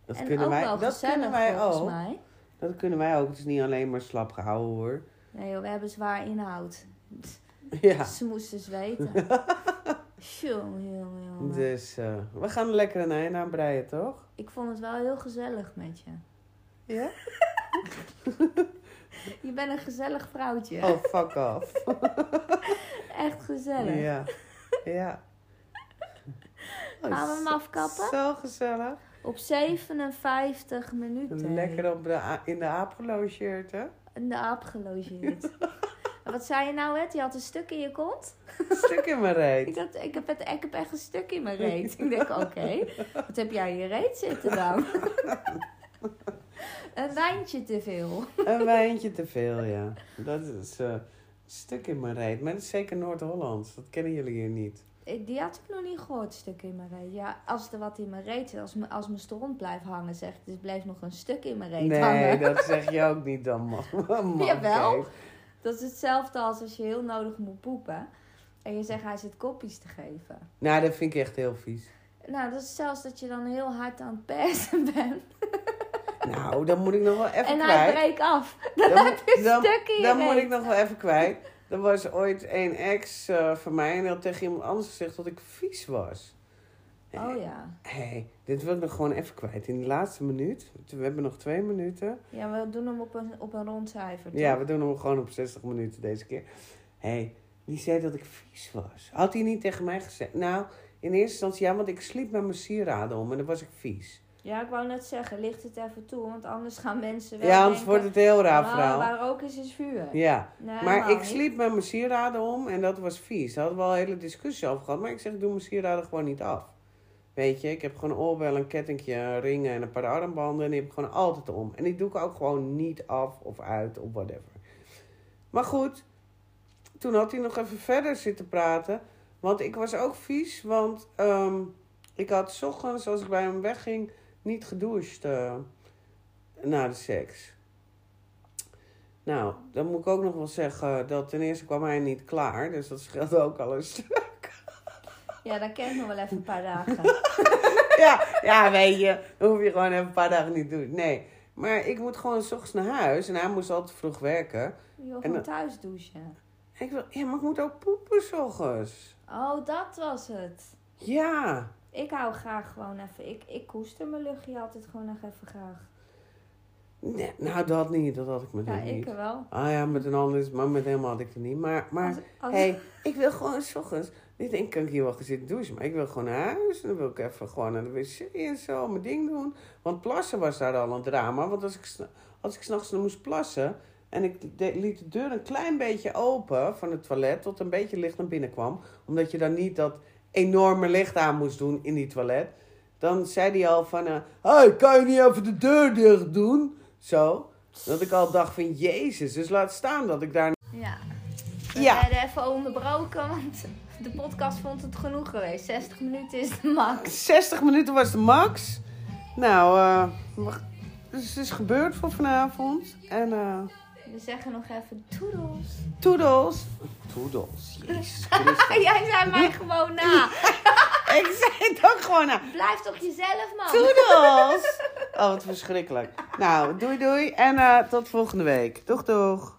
Dat en kunnen ook wij, wel dat gezellig kunnen wij volgens ook. mij. Dat kunnen wij ook. Het is niet alleen maar slap gehouden hoor. Nee joh, we hebben zwaar inhoud. Ja. Ze moesten eens weten. Jongen, jongen, jongen. Dus eh, we gaan er lekker een einde aan breien, toch? Ik vond het wel heel gezellig met je. Ja? Je bent een gezellig vrouwtje. Oh, fuck off. Echt gezellig. Ja. Ja. Oh, Gaan we hem afkappen? Zo gezellig. Op 57 minuten. Lekker op de, in de aap gelogeerd, hè? In de aap gelogeerd. Wat zei je nou, Ed? Je had een stuk in je kont? Een stuk in mijn Ik, reet. dacht, ik, heb het, ik heb echt een stuk in mijn reet. Ik denk, oké. Wat heb jij in je reet zitten dan? een wijntje te veel. Een wijntje te veel, ja. Dat is eh, een stuk in mijn reet. Maar dat is zeker Noord-Hollands. Dat kennen jullie hier niet. Ik- Die had ik nog niet gehoord, stuk in mijn reet. Ja, als er wat in mijn reet zit, als, me- als mijn stront blijft hangen, zeg ik, dus blijft nog een stuk in mijn reet Nee, hangen. dat zeg je ook niet dan, man. man Jawel. Dat is hetzelfde als als je heel nodig moet poepen. En je zegt hij zit kopjes te geven. Nou, dat vind ik echt heel vies. Nou, dat is zelfs dat je dan heel hard aan het persen bent. Nou, dan moet ik nog wel even en hij kwijt. breekt af. Dan, Dan, heb je een dan, dan moet ik nog wel even kwijt. Er was ooit een ex eh, van mij en die had tegen iemand anders gezegd dat ik vies was. Oh ja. Hé, hey, dit wil ik nog gewoon even kwijt. In de laatste minuut. We hebben nog twee minuten. Ja, we doen hem op een, op een rond cijfer. toch? Ja, we doen hem gewoon op 60 minuten deze keer. Hé, hey, die zei dat ik vies was. Had hij niet tegen mij gezegd? Nou, in eerste instantie ja, want ik sliep met mijn sieraden om en dan was ik vies. Ja, ik wou net zeggen, licht het even toe, want anders gaan mensen wel Ja, anders wordt het heel raar "Nou, verhaal. waar rook is, is vuur. Ja, Nee, maar ik niet. sliep met mijn sieraden om en dat was vies. Daar hadden we al een hele discussie over gehad. Maar ik zeg, ik doe mijn sieraden gewoon niet af. Weet je, ik heb gewoon een oorbel, een kettingje, een ringen en een paar armbanden. En die heb ik gewoon altijd om. En die doe ik ook gewoon niet af of uit of whatever. Maar goed, toen had hij nog even verder zitten praten. Want ik was ook vies, want ehm, ik had 's ochtends, als ik bij hem wegging, niet gedoucht eh, na de seks. Nou, dan moet ik ook nog wel zeggen dat ten eerste kwam hij niet klaar. Dus dat scheelde ook al een stuk. Ja, dan ken ik nog wel even een paar dagen. ja, ja, weet je, dan hoef je gewoon even een paar dagen niet te doen. Nee, maar ik moet gewoon s ochtends naar huis. En hij moest altijd vroeg werken. Je wil gewoon dan- thuis douchen. Ik wil, ja, maar ik moet ook poepen 's ochtends. Oh, dat was het. Ja. Ik hou graag gewoon even. Ik, ik koester mijn luchtje altijd gewoon nog even graag. Nee, nou, dat niet. Dat had ik met Ja, niet. ik wel. Ah ja, met een ander is, maar met hem had ik het niet. Maar, maar Als, als, hey, ik wil gewoon 's ochtends. Niet denk kan ik hier wel gaan zitten douchen, maar ik wil gewoon naar huis. En dan wil ik even gewoon naar de wc en zo, mijn ding doen. Want plassen was daar al een drama. Want als ik, als ik s'nachts moest plassen en ik de- liet de deur een klein beetje open van het toilet, tot een beetje licht naar binnen kwam. Omdat je dan niet dat enorme licht aan moest doen in die toilet. Dan zei hij al van, eh hey, kan je niet even de deur dicht doen? Zo. Dat ik al dacht van, jezus, dus laat staan dat ik daar... ja. We Ja. werden even onderbroken, want de podcast vond het genoeg geweest. 60 minuten is de max. 60 minuten was de max. Nou, eh, wacht. dus het is gebeurd voor vanavond. En eh We zeggen nog even toedels. toedels. Toedels, jezus Christus. Jij zei mij gewoon na. ik zei het ook gewoon nou. Blijf toch jezelf, man. Toedels. Oh, wat verschrikkelijk. Nou, doei doei en eh, tot volgende week. Doeg doeg.